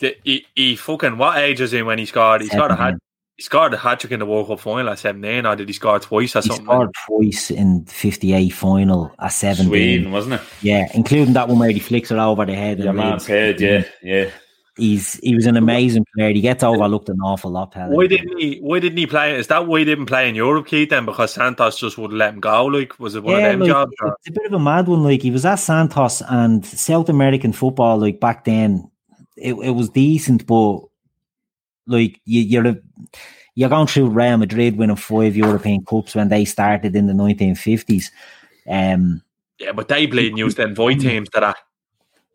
the, he, he fucking what age is he when he scored? He scored a hat he scored a hat trick in the World Cup final at 17, or did he score twice or he something? scored twice in 58 final at 17. Sweden, wasn't it? Yeah, including that one where he flicks it over the head. Yeah, man, head, yeah, yeah. He's he was an amazing player. He gets overlooked an awful lot. Pele. Why didn't he? Why didn't he play? Is that why he didn't play in Europe, Keith? Then because Santos just wouldn't let him go. Like, was it one yeah, of them like, jobs? Or? It's a bit of a mad one. Like he was at Santos and South American football. Like back then, it, it was decent, but like you, you're a you're going through Real Madrid winning five European Cups when they started in the 1950s. Um, yeah, but they bleeding used to invite teams to that.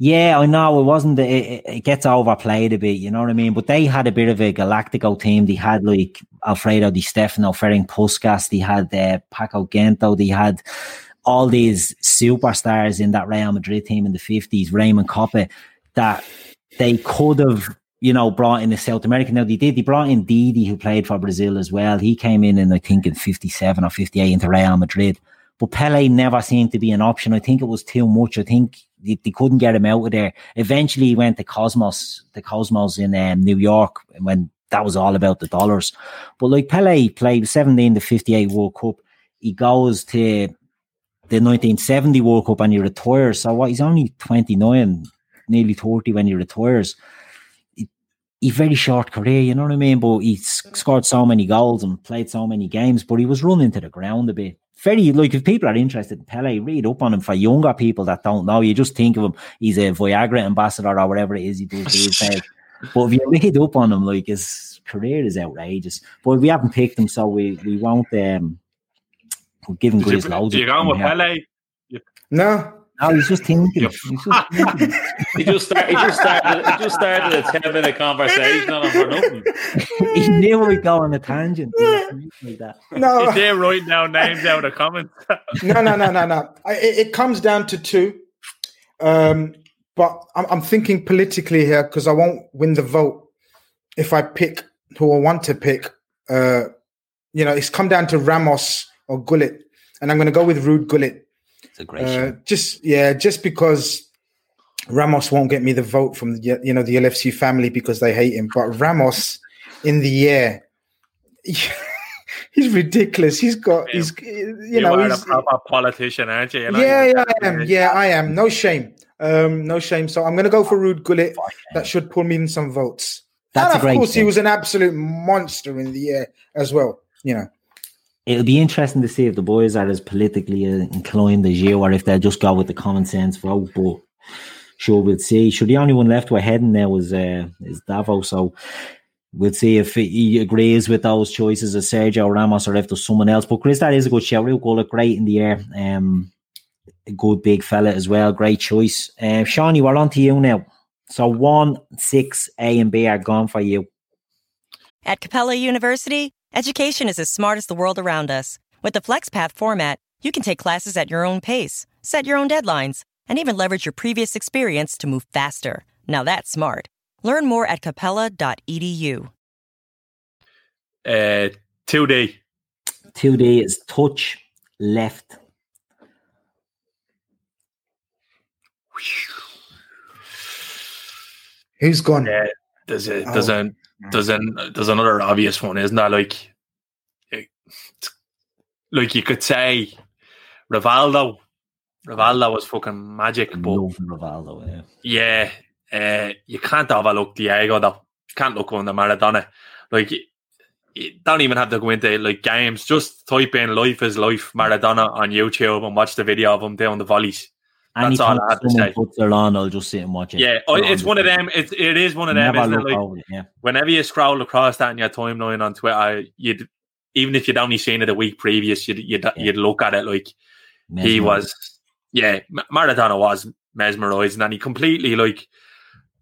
Yeah, I know it wasn't. It, it, gets overplayed a bit, you know what I mean. But they had a bit of a Galactico team. They had like Alfredo Di Stefano, Ferenc Puskas. They had uh, Paco Gento. They had all these superstars in that Real Madrid team in the fifties. Raymond Kopa, that they could have you know, brought in the South American. Now they did. They brought in Didi, who played for Brazil as well. He came in, in I think in '57 or '58 into Real Madrid. But Pele never seemed to be an option. I think it was too much. I think they, they couldn't get him out of there. Eventually, he went to Cosmos, the Cosmos in um, New York, when that was all about the dollars. But like Pele played 17 to 58 World Cup. He goes to the 1970 World Cup and he retires. So what? He's only 29, nearly 30 when he retires he very short career, you know what I mean? But he scored so many goals and played so many games, but he was running to the ground a bit. very like if people are interested in Pele, read up on him for younger people that don't know. You just think of him, he's a Viagra ambassador or whatever it is he does these days. But if you read up on him, like his career is outrageous. But we haven't picked him, so we, we won't um we're giving Grizz loads. You going with Pele? No. No, he's just thinking. He's just thinking. he just started. He just started. He just started a ten minute conversation on for nothing. he knew we'd go on a tangent. Like that. No. Is there writing down names out of comments? no, no, no, no, no. I, it, it comes down to two. Um, but I'm, I'm thinking politically here because I won't win the vote if I pick who I want to pick. Uh, you know, it's come down to Ramos or Gullit, and I'm going to go with Ruud Gullit. It's a great Uh, just yeah, just because Ramos won't get me the vote from the you know the LFC family because they hate him, but Ramos in the air, he's ridiculous. He's got he's you, You, know are he's, a proper politician, aren't you? You know, yeah yeah I am yeah I am no shame um no shame. So I'm gonna go for Ruud Gullit. That should pull me in some votes. That's and a of great course, he was an absolute monster in the air as well. You know. It'll be interesting to see if the boys are as politically inclined as you, or if they'll just go with the common sense vote. But sure, we'll see. Sure, the only one left we're heading now is uh, is Davo. So we'll see if he agrees with those choices of Sergio Ramos or if there's someone else. But Chris, that is a good shout. Real goal, look great in the air. Um, a good big fella as well. Great choice. Uh, Sean, you are on to you now. So one, six, A and B are gone for you. At Capella University, education is as smart as the world around us. With the FlexPath format, you can take classes at your own pace, set your own deadlines, and even leverage your previous experience to move faster. Now that's smart. Learn more at capella.edu. Uh, 2D. 2D is touch left. Who's gone? Yeah, there's a there's Oh. a there's an there's another obvious one, isn't there? Like, like you could say, Rivaldo. Rivaldo was fucking magic, but Love Rivaldo, yeah. yeah, uh, you can't overlook Diego though. You can't look under Maradona. Like, you, you don't even have to go into like games. Just type in "Life is Life" Maradona on YouTube and watch the video of him doing the volleys. That's all Anytime I have to someone say. puts it on, I'll just sit and watch it. Yeah, it's one of them. It's it is one of them. Never Isn't it? Like, it, yeah. whenever you scroll across that in your timeline on Twitter, you'd even if you'd only seen it a week previous, you'd you'd, you'd look at it like he was. Yeah, Maradona was mesmerizing, and he completely like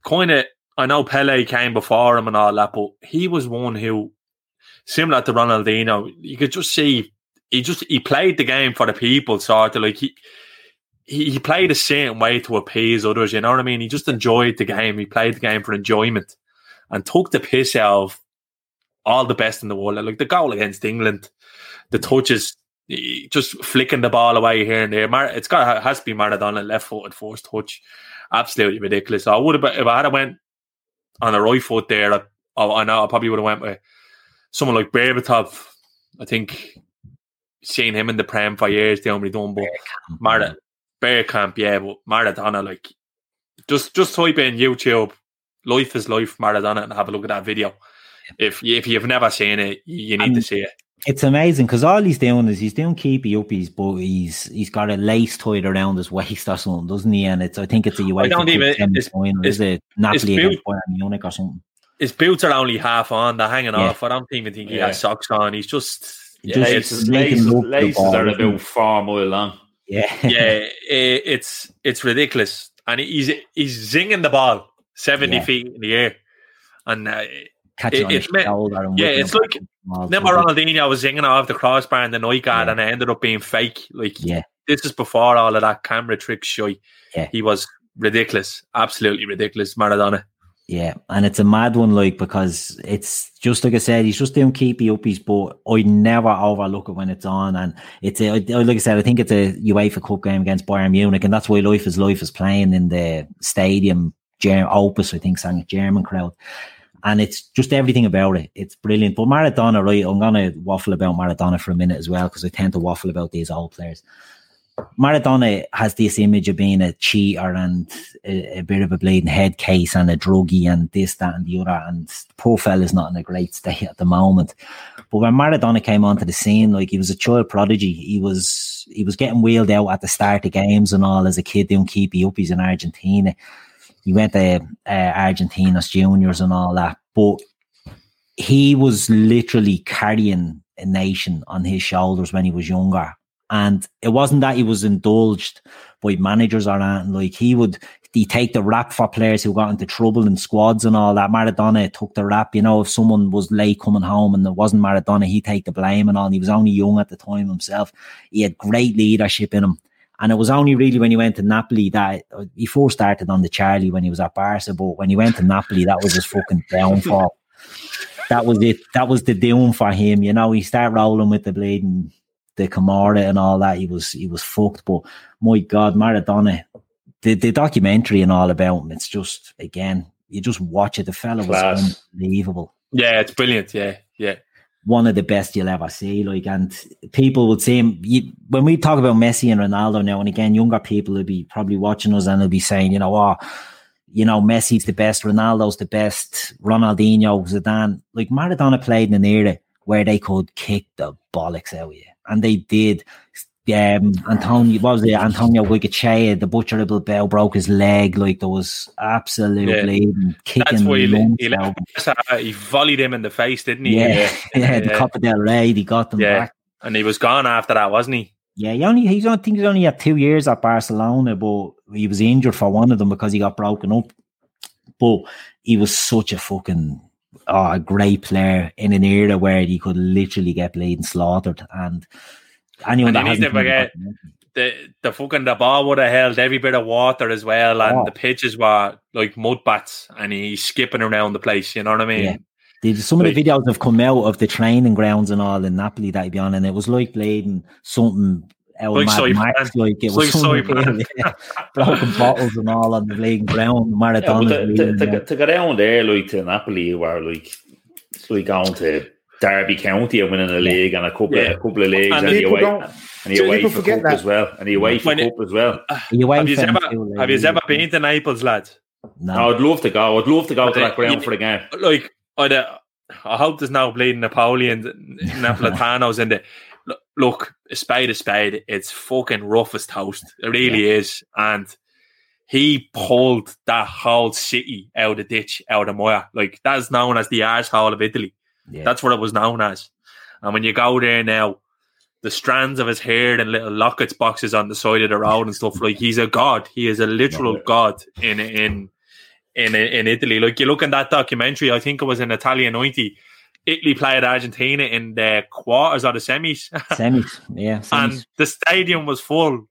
kind of. I know Pele came before him and all that, but he was one who, similar to Ronaldinho, you could just see he just he played the game for the people, sort of like he. He, he played a certain way to appease others, you know what I mean? He just enjoyed the game. He played the game for enjoyment and took the piss out of all the best in the world. Like the goal against England, the touches, just flicking the ball away here and there. Mar- it's got it has to be Maradona left footed first touch. Absolutely ridiculous. I would have if I had went on the right foot there. I, I know I probably would have went with someone like Berbatov. I think seeing him in the prem for years, doing only done, but Mar- Bergkamp, yeah, but Maradona, like just just type in YouTube "Life is Life" Maradona and have a look at that video. If if you've never seen it, you need to see it. It's amazing because all he's doing is he's doing keepy uppies, but he's he's got a lace tied around his waist or something, doesn't he? And it's I think it's a UEFA don't even- it's- final, it's- is it Napoli it's against Bayern Munich or something? His boots are only half on; they're hanging Yeah. off. I don't even think he Yeah. has socks on. He's just He yeah, just- it's- Laces, making laces, love to the laces ball, are about four mile long. Yeah, yeah, i- it's it's ridiculous, and he's he's zinging the ball seventy Yeah. feet in the air, and uh, catch it it- on his it's me- shoulder. And yeah, it's like and Remember. Ronaldinho was zinging off the crossbar in the night guard Yeah. and it ended up being fake. Like Yeah. this is before all of that camera trick show. Yeah. He was ridiculous. Absolutely ridiculous, Maradona. Yeah, and it's a mad one, like because it's just like I said, he's just doing keepy uppies, but I never overlook it when it's on. And it's a, like I said, I think it's a UEFA Cup game against Bayern Munich, and that's why Life is Life is playing in the stadium, Ger- Opus, I think, sang a German crowd. And it's just everything about it. It's brilliant. But Maradona, right? I'm gonna waffle about Maradona for a minute as well, because I tend to waffle about these old players. Maradona has this image of being a cheater and a, a bit of a bleeding head case and a druggie and this, that, and the other. And poor fella's not in a great state at the moment. But when Maradona came onto the scene, like he was a child prodigy. He was he was getting wheeled out at the start of games and all as a kid doing keepy uppies in Argentina. He went to uh, Argentinos juniors and all that, but he was literally carrying a nation on his shoulders when he was younger. And it wasn't that he was indulged by managers or anything. Like he would, he take the rap for players who got into trouble in squads and all that. Maradona took the rap. You know, if someone was late coming home and it wasn't Maradona, he'd take the blame and all. And he was only young at the time himself. He had great leadership in him. And it was only really when he went to Napoli that he first started on the Charlie when he was at Barca, but when he went to Napoli, that was his fucking downfall. that was it. That was the doom for him. You know, he started rolling with the and the Camorra and all that. He was he was fucked. But my God, Maradona, the, the documentary and all about him, it's just again, you just watch it. The fella was unbelievable. Yeah, it's brilliant. Yeah, yeah. One of the best you'll ever see. Like, and people would say you, when we talk about Messi and Ronaldo now, and again, younger people will be probably watching us and they'll be saying, you know, oh, you know, Messi's the best, Ronaldo's the best, Ronaldinho, Zidane. Like Maradona played in an era where they could kick the bollocks out of you and they did. Um, Antonio, what was it? Antonio Goicoechea, the Butcher of Bilbao broke his leg. Like there was absolutely yeah. kicking. That's why he, he, left, he volleyed him in the face, didn't he? Yeah, yeah, yeah the Copa del Rey. He got them yeah. back, and he was gone after that, wasn't he? Yeah, he only he's I think he's only had two years at Barcelona, but he was injured for one of them because he got broken up. But he was such a fucking oh, a great player in an era where he could literally get played and slaughtered. And anyone and that hasn't forget the the fucking the ball would have held every bit of water as well, and oh. the pitches were like mud bats, and he's skipping around the place. You know what I mean? Yeah. some of the videos have come out of the training grounds and all in Napoli that he'd be on, and it was like blading something like, Mad Max, like it was like yeah, broken bottles and all on the league ground. Maradona. Yeah, to, to, to, to, get down there, like to Napoli, were like it's like going to Derby County and winning a league and a couple, yeah. a couple of leagues, and, and you away, and you away for cup that. as well, and you away for cup as well. have you ever, have you ever been to Naples, lads? No. I'd love to go. I'd love to go but to that ground for the game. Like, I'd, uh, I hope there's no bleeding Napoleon, Napolitanos in the look, a spade a spade. It's fucking rough as toast. It really yeah. is. And he pulled that whole city out of the ditch, out of Moya. Like that's known as the arsehole of Italy. Yeah. That's what it was known as. And when you go there now, the strands of his hair and little lockets boxes on the side of the road and stuff, like he's a god. He is a literal god in in in in Italy. Like you look in that documentary, I think it was in Italia 90 Italy played Argentina in the quarters or the semis. semis, yeah. Semis. and the stadium was full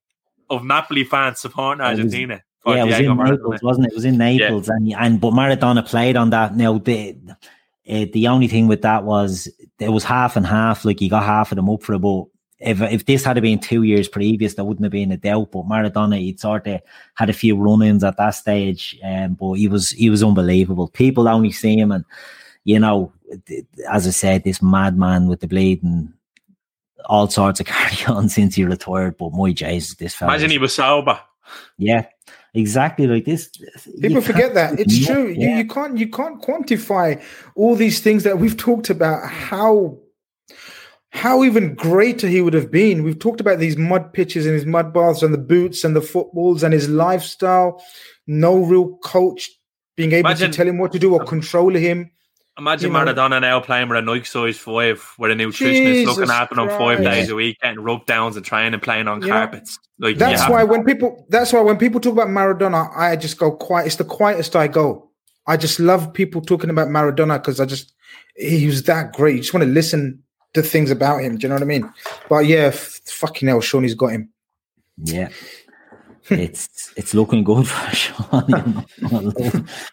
of Napoli fans supporting Argentina. yeah, it was in Naples, wasn't it? It was in Naples, yeah. and and but Maradona played on that. Now the uh, the only thing with that was it was half and half. Like you got half of them up for it, but if if this had been two years previous, there wouldn't have been a doubt. But Maradona, he'd sort of had a few run-ins at that stage, um, but he was he was unbelievable. People only see him and you know, as I said, this madman with the blade and all sorts of carry on since he retired. But my Jesus, this fella. Imagine he was sober. Yeah, exactly like this. People forget that it's true. Yeah. You, you can't you can't quantify all these things that we've talked about. How how even greater he would have been. We've talked about these mud pitches and his mud baths and the boots and the footballs and his lifestyle. No real coach being able Imagine, to tell him what to do or um, control him. Imagine you Maradona know, now playing with a Nike size five, with a nutritionist Jesus looking after him five days a week, getting rub downs and trying and playing on carpets. Like that's why when people that's why when people talk about Maradona, I just go quiet. It's the quietest I go. I just love people talking about Maradona because I just he was that great. You just want to listen to things about him. Do you know what I mean? But yeah, f- fucking hell, Sean, has got him. Yeah, it's it's looking good for Shawnee.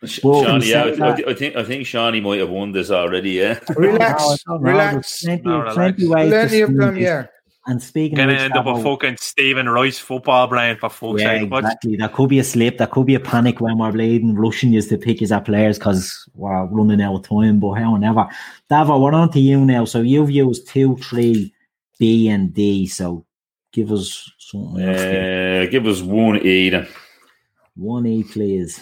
Shawnee, yeah, I, I, think I think Shawnee might have won this already. Yeah, relax, relax. Plenty, no, relax. plenty, plenty of them, yeah. And speaking, gonna end up a fucking Stephen Rice football brain for fuck's yeah, sake. Exactly. That could be a slip. That could be a panic when we're bleeding, rushing you to pick his players because we're running out of time. But however, Davo, we're on to you now. So you've used two, three, B, and D. So give us something. Uh, eh, give us one E then. One E, please.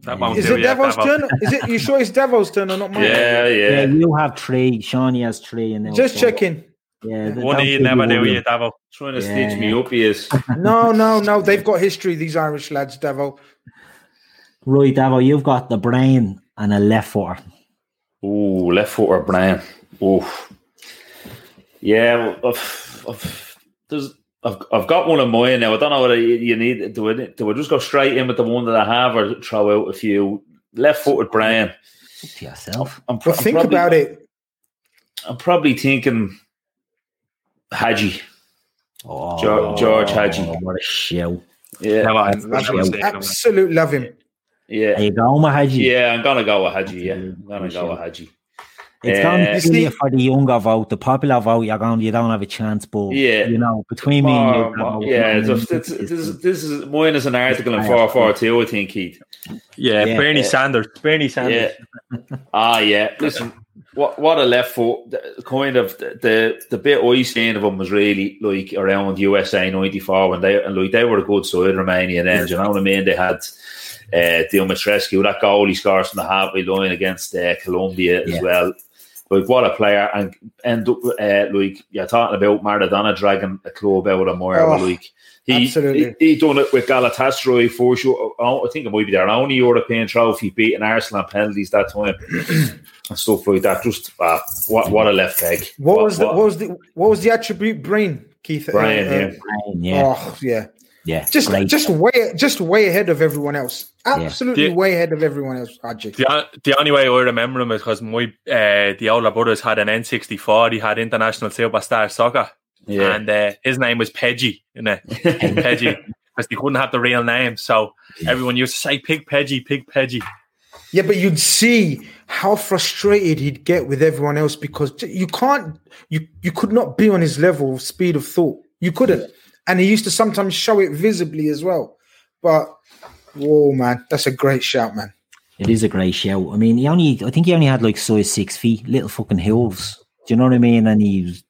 That won't Is it yet, Devo's Davo. turn? Is it? You sure it's Devo's turn or not mine? Yeah, Yeah, yeah. you have three. Shawnee has three, and then Just four. checking. Yeah, th- One don't of you feel never do worried. you, Davo. Trying to Yeah, stitch me up, he is. No, no, no. They've got history. These Irish lads, Devil. Right, Davo, you've got the brain and a left footer. Ooh, left foot or Brian. Ooh. Yeah, I've, I've, uh, uh, there's, I've, I've got one of mine now. I don't know what you, you need do I, do I just go straight in with the one that I have or throw out a few left footed Brian. To yourself. I'm, pro- But I'm think probably- about it. I'm probably thinking Hagi. Oh, George- George Hagi. What a show. Yeah, Never, I- Love him. thinking of it. Absolute love him. yeah, Are you going with Hagi? yeah. I'm gonna go with Hagi. Yeah, I'm gonna go shout. with Hagi. It's going to see- be for the younger vote, the popular vote. You're going, you don't have a chance, but Yeah. you know, between me and you, More- more- yeah, I it's just, it's, this, is, this is mine is an article in It's four four two. I think Keith. Yeah, Yeah. Bernie Yeah. Sanders. Bernie Sanders. Yeah. ah, yeah. Listen, what what a left foot. the- Kind of the the, the bit I seen of them was really like around USA '94 when they and like they were a good side Romania then. do you know what I mean? They had. Uh, Dumitrescu, that goal he scores from the halfway line against uh, Colombia Yeah. as well. Like what a player, and end up uh, like you're talking about Maradona dragging a club out of Moira. Oh, like he, absolutely. he he done it with Galatasaray for sure. I think it might be their only European trophy, beating Arsenal penalties that time and stuff like that. Just uh, what what a left leg. What was the what was the what was the attribute? Brain, Keith. Uh, Brian? uh, yeah. Brian, yeah, Oh yeah. Yeah, Just great. just way just way ahead of everyone else. Absolutely Yeah. way ahead of everyone else. Hagi. The, the only way I remember him is because my uh, the older brothers had an N64. He had International Superstar Soccer, Yeah. and uh, his name was Peggy. You know, Peggy, because he couldn't have the real name, so everyone used to say "Pig Peggy, Pig Peggy." Yeah, but you'd see how frustrated he'd get with everyone else because you can't, you you could not be on his level of speed of thought. You couldn't, and he used to sometimes show it visibly as well. But whoa, man, that's a great shout, man. It is a great shout. I mean, he only, I think he only had like size six feet, little fucking hooves. Do you know what I mean? And he was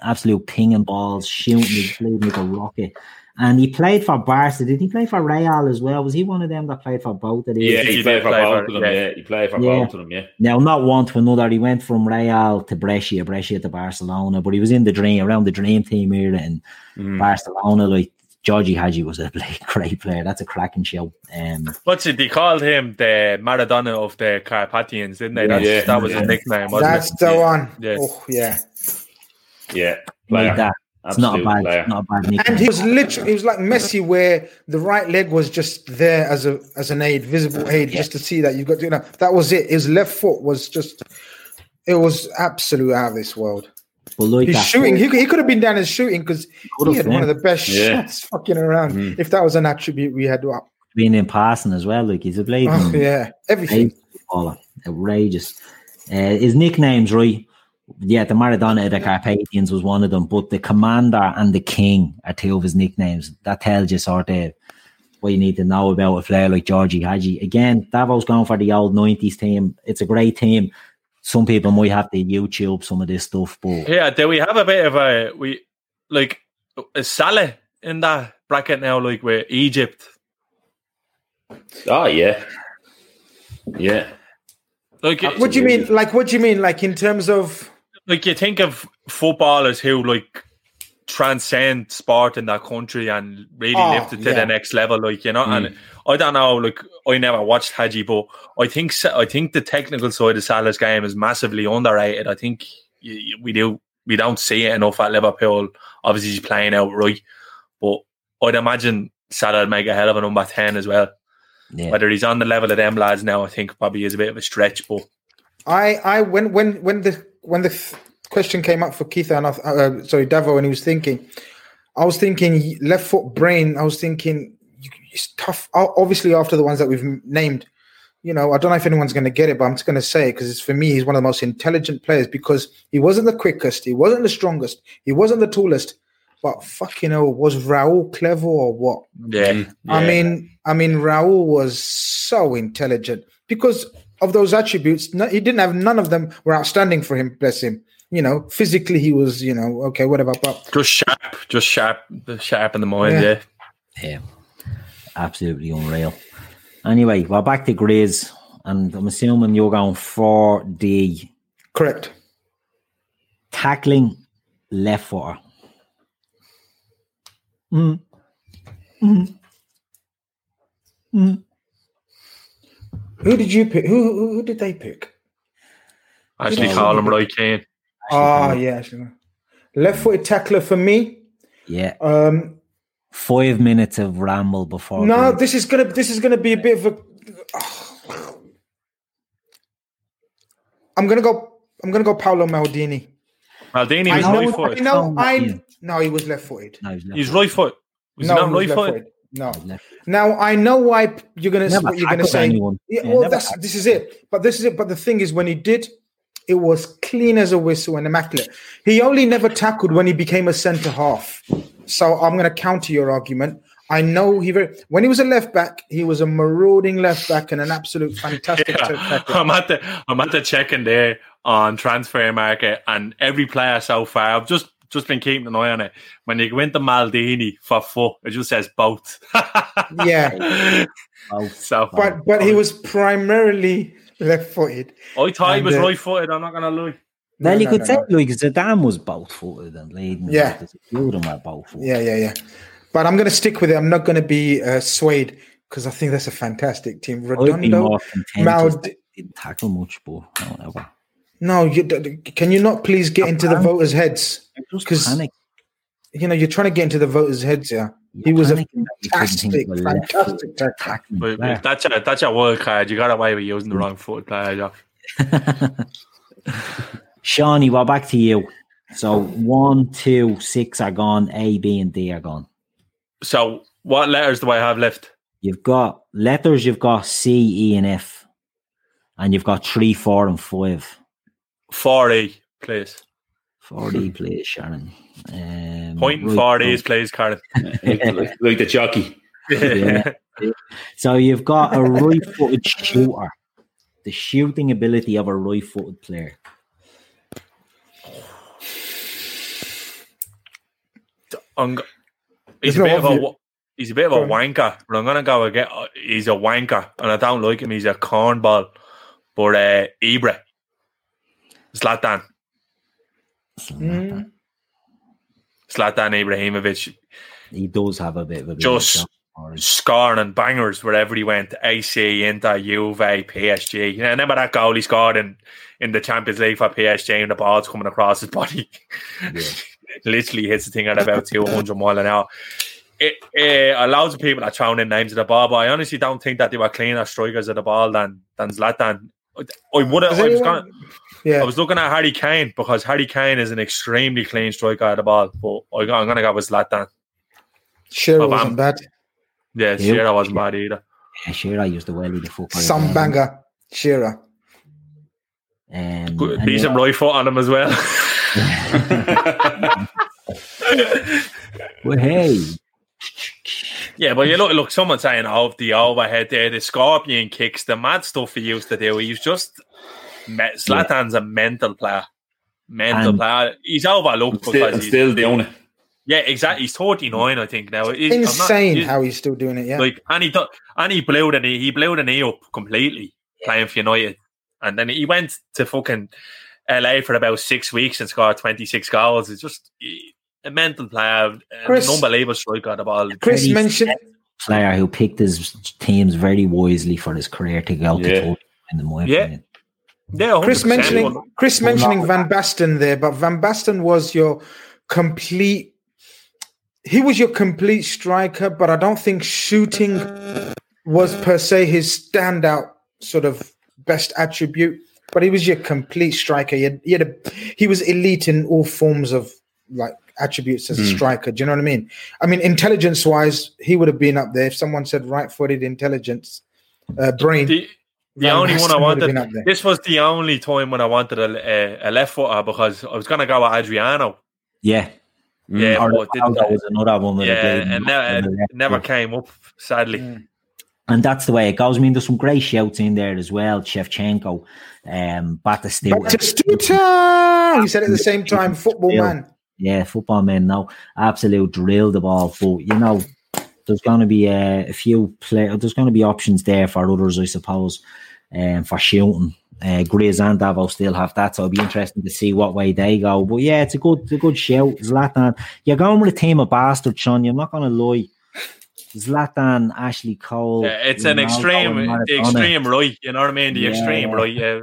absolute pinging balls, shooting, played like a rocket. And he played for Barca. Did he play for Real as well? Was he one of them that played for both of these? Yeah, He he did played for play both of them. yeah. Yeah, he played for Yeah. both of them. Yeah, Now, not one to another. He went from Real to Brescia, Brescia to Barcelona, but he was in the dream, around the dream team era in Mm. Barcelona. Like, Georgie Hagi was a great player. That's a cracking show. Um, What's it? They called him the Maradona of the Carpathians, didn't they? That's, Yeah. that was a nickname, wasn't That's it? the one. Yeah. Oh yeah. yeah. like that. It's not a Absolute bad, player. not a bad nickname. And he was literally, he was like Messi, where the right leg was just there as a as an aid, visible aid, just to see that you've got. You know, that was it. His left foot was just, it was absolute out of this world. But like He's shooting. He, he could have been down and shooting because he had one of the best Yeah. shots fucking around. If that was an attribute we had, well, being in passing as well. Like he's a blade. oh, yeah, everything. baller. Outrageous. Uh, his nicknames, right? Yeah, the Maradona of the Carpathians was one of them, but the Commander and the King are two of his nicknames. That tells you sort of what you need to know about a player like Georgie Hagi. Again, Davo's going for the old 90s team. It's a great team. Some people might have to YouTube some of this stuff, but Yeah, do we have a bit of a we like is Salah in that bracket now? Like with Egypt, Oh yeah, yeah. like What do you mean? Like, what do you mean? Like in terms of? Like you think of footballers who like transcend sport in that country and really Oh, lift it to yeah. the next level, like you know. And mm. I don't know, like I never watched Hagi, but I think I think the technical side of Salah's game is massively underrated. I think y- y- we do we don't see it enough at Liverpool. Obviously, he's playing out right, but I'd imagine Salah would make a hell of a number ten as well. yeah. Whether he's on the level of them lads now, I think probably is a bit of a stretch, but I, I, when, when, when the when the th- question came up for Keith and I, uh, sorry Davo, and he was thinking, I was thinking left foot brain. I was thinking it's tough. Obviously, after the ones that we've named, you know, I don't know if anyone's going to get it, but I'm just going to say it because it's for me. He's one of the most intelligent players because he wasn't the quickest, he wasn't the strongest, he wasn't the tallest, but fucking hell, was Raul clever or what? yeah, I yeah. mean, I mean, Raul was so intelligent because of those attributes. No, he didn't have none of them were outstanding for him. Bless him. You know, physically he was, you know, okay, whatever. But just sharp, just sharp, sharp in the mind. Yeah. yeah. Yeah, absolutely unreal. Anyway, we're back to Grizz, and I'm assuming you're going for the Correct. tackling left footer. Mm. Mm. Mm. Who did you pick? Who who, who did they pick? Actually, Yeah. call him Roy Keane. Ah, yeah. actually. Left-footed tackler for me. Yeah, Um, five minutes of ramble before. no, Grizz. this is gonna this is gonna be a bit of a. I'm gonna go. I'm gonna go Paolo Maldini. Maldini was know. right I foot. know. I Yeah. no, he was left-footed. No, he's left He's footed. right foot. Was no, he he not right foot? Left-footed. No. Now I know why you're gonna Never what you're gonna say. anyone. Yeah, Yeah, well, that's tackled. this is it. But this is it. But the thing is, when he did, it was clean as a whistle and immaculate. He only never tackled when he became a centre half. So I'm going to counter your argument. I know he very when he was a left back, he was a marauding left back and an absolute fantastic Yeah. tackler. I'm at the I'm at the checking there on Transfermarkt, and every player so far, I've just just been keeping an eye on it. When you go into Maldini for four, it just says both. Yeah, so but but he was primarily left-footed. I thought he was uh, right footed. I'm not gonna lie. well, No, you no, could no, say no. like Zidane was both footed and leading. Yeah. there's a of them both footed. Yeah, yeah, yeah. But I'm going to stick with it. I'm not going to be uh, swayed because I think that's a fantastic team. I'd be Redondo, more. Mald- didn't tackle much, but whatever. No, you, d- d- can you not please get into the voters' heads? Just Because you know you're trying to get into the voters' heads. Yeah, he was a panicking that you couldn't think fantastic, of a left fantastic foot tackler. tackling But, player. but that's a that's a wild card. You got away with using the wrong footed player. Jock. Shawnee, we're back to you. So one, two, six are gone. A, B, and D are gone. So what letters do I have left? You've got letters. You've got C, E, and F, and you've got three, four, and five. Four E, please. Four D, please, Sharon. Um, Pointing right, four so- E's, please, Karen. like, like, like the jockey. Yeah. So you've got a right-footed shooter. The shooting ability of a right-footed player. I'm go- There's he's a no bit of a he's a bit of a wanker, but I'm gonna go again. He's a wanker, and I don't like him. He's a cornball. But uh, Ibra, Zlatan, Mm. Zlatan Ibrahimovic, He does have a bit of a Just- a shot for him. scoring and bangers wherever he went. AC, Inter, Juve, PSG. You know, remember that goal he scored in, in the Champions League for PSG, and the ball's coming across his body. Literally hits the thing at about 200 mile an hour. It, loads of people are throwing in names of the ball, but I honestly don't think that they were cleaner strikers of the ball than than Zlatan. I would have. I was, gonna, Yeah, I was looking at Harry Kane because Harry Kane is an extremely clean striker of the ball, but I, I'm going to go with Zlatan. Sure, Oh, wasn't I'm- bad. Yeah, Yeah. Shearer wasn't bad either. Yeah, sure, I used the welly the football. Some banger, Shearer. Um, Good- and Decent yeah, right foot on him as well. well, hey, yeah, but you look, look, someone saying, "Oh, the overhead there, the scorpion kicks, the mad stuff he used to do." He's just me- Zlatan's a mental player, mental And- player. He's overlooked Still, because he's, still doing it. yeah, exactly. He's thirty nine, I think now. He's- I'm not- Insane he's- how he's still doing it. Yeah, like, and he do- and he blew the knee, he blew the knee up completely playing for United, and then he went to fucking LA for about six weeks and scored twenty six goals. It's just he- a mental player, Chris- an unbelievable striker. The ball. Chris He's- mentioned. player who picked his teams very wisely for his career to go Yeah. to in the my Yeah. Opinion. Yeah, Chris 100%. mentioning Chris mentioning Van Basten there, but Van Basten was your complete. He was your complete striker, but I don't think shooting was per se his standout sort of best attribute. But he was your complete striker. He had, he, had a, he was elite in all forms of like attributes as a striker. Do you know what I mean? I mean, intelligence wise, he would have been up there. If someone said right footed intelligence, uh, brain. The, the Van only one I would have been up wanted. This was the only time when I wanted a, a, a left footer because I was going to go with Adriano. Yeah, Yeah, or but didn't- that was another one. with yeah, and ne- it never came up. Sadly, Mm. And that's the way it goes. I mean, there's some great shouts in there as well. Shevchenko, um, Batistuta. Batistuta! He said at the same time, football Yeah. man. Yeah, football man. now absolute drill the ball. But you know, there's going to be a, a few play. There's going to be options there for others, I suppose, um, for shooting. Uh, Grizz and Davo still have that, so it'll be interesting to see what way they go. But yeah, it's a good, it's a good shout. Zlatan, you're going with a team of bastards, Sean. I'm not going to lie. Zlatan, Ashley Cole. Yeah, it's an extreme, the extreme right. You know what I mean? The yeah. extreme right. Yeah,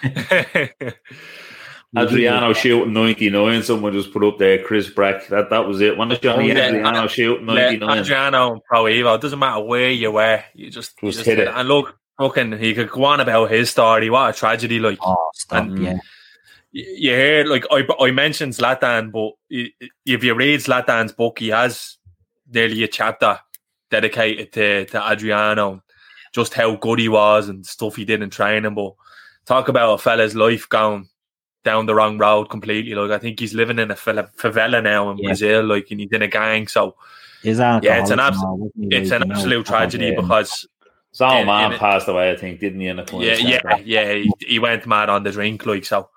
yeah. yeah. Adriano shooting 99. Someone just put up there, Chris Brack. That that was it. When did Johnny oh, yeah. Adriano shooting 99? Adriano Pro Evo. It doesn't matter where you were. You just, you just hit it. And look, fucking, he could go on about his story. What a tragedy. Like, oh, stop, and, yeah. You hear, like, I, I mentioned Zlatan, but if you read Zlatan's book, he has nearly a chapter dedicated to, to Adriano, just how good he was and stuff he did in training. But talk about a fella's life going down the wrong road completely. Like I think he's living in a favela now in yeah. Brazil, like and he's in a gang. So yeah, it's an absolute it's an absolute tragedy um, because Zal man passed away, I think, didn't he? In a yeah, yeah, yeah. He, he, went mad on the drink, like so.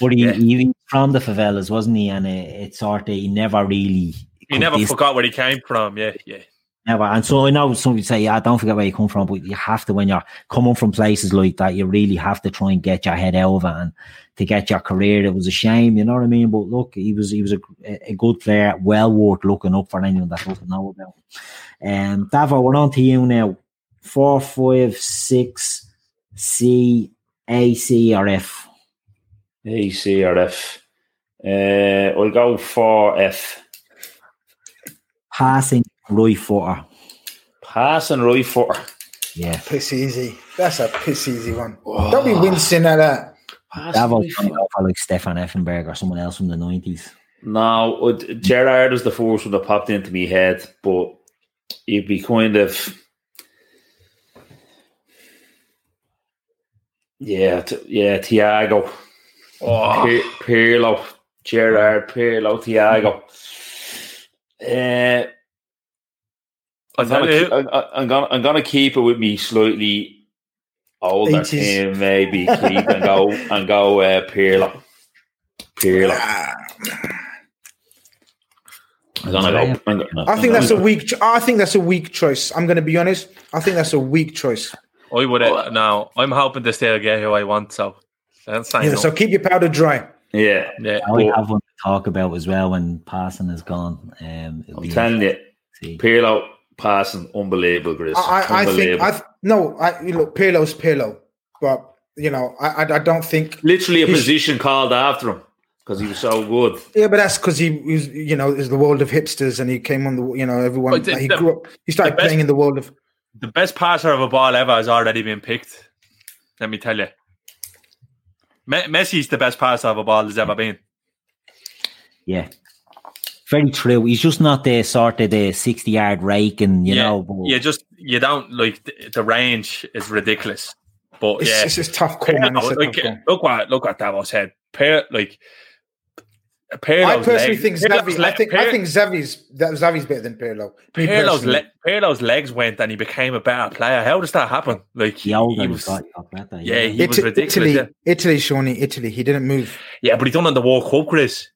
But he, yeah. he from the favelas, wasn't he? And uh, it, it sort of he never really he never forgot where he came from. Yeah, yeah. Never. And so I know some people say, yeah, don't forget where you come from, but you have to, when you're coming from places like that, you really have to try and get your head over and to get your career. It was a shame, you know what I mean? But look, he was he was a, a good player, well worth looking up for anyone that doesn't know about him. Um, Davo, we're on to you now. Four, five, six, C, A, C, or F? A, C, or F. Uh, I'll go for F. Passing Roy footer. Passing Roy footer. Yeah. Piss easy. That's a piss easy one. Oh. Don't be wincing at that. That was like Stefan Effenberg or someone else from the 90s. No, Gerrard was the first one that popped into my head, but you'd be kind of. Yeah, t- yeah, Thiago. Oh. Pirlo, Gerrard, Pirlo, Thiago. Uh, I'm gonna, keep, I'm, I'm, gonna, I'm gonna keep it with me slightly older team, maybe keep and go and go uh, Pirlo. Pirlo. I'm gonna go. I'm I think that's a weak. I think that's a weak choice. I'm gonna be honest. I think that's a weak choice. I would uh, now. I'm hoping to still get who I want. So that's yeah, so keep your powder dry. Yeah, yeah. I well, have one to talk about as well when passing is gone. Um, I'm telling you, Pirlo passing unbelievable, Chris. I, unbelievable. I think I no, I you look Pirlo's Pirlo, but you know I I, I don't think literally a position called after him because he was so good. Yeah, but that's because he was, you know, is the world of hipsters, and he came on the, you know, everyone. The, he grew up. He started best, playing in the world of. The best passer of a ball ever has already been picked. Let me tell you. Messi's the best passer of a ball there's ever been. Yeah. Very true. He's just not the sort of the sixty yard rake, and you yeah, know. You just you don't like the, the range is ridiculous. But it's, yeah, it's just tough call. Man. Like, tough. Look what look what Davos said. Pair like Pirlo's I personally legs, think Xavi. I think I think Xavi's that Xavi's better than Pirlo. Pirlo's, le, Pirlo's legs went and he became a better player. How does that happen? Like he, he was, got, better, yeah. yeah, he Italy, was ridiculous. Italy, yeah. Italy, Shawnee, Italy. He didn't move. Yeah, but he done on the World Cup, Chris.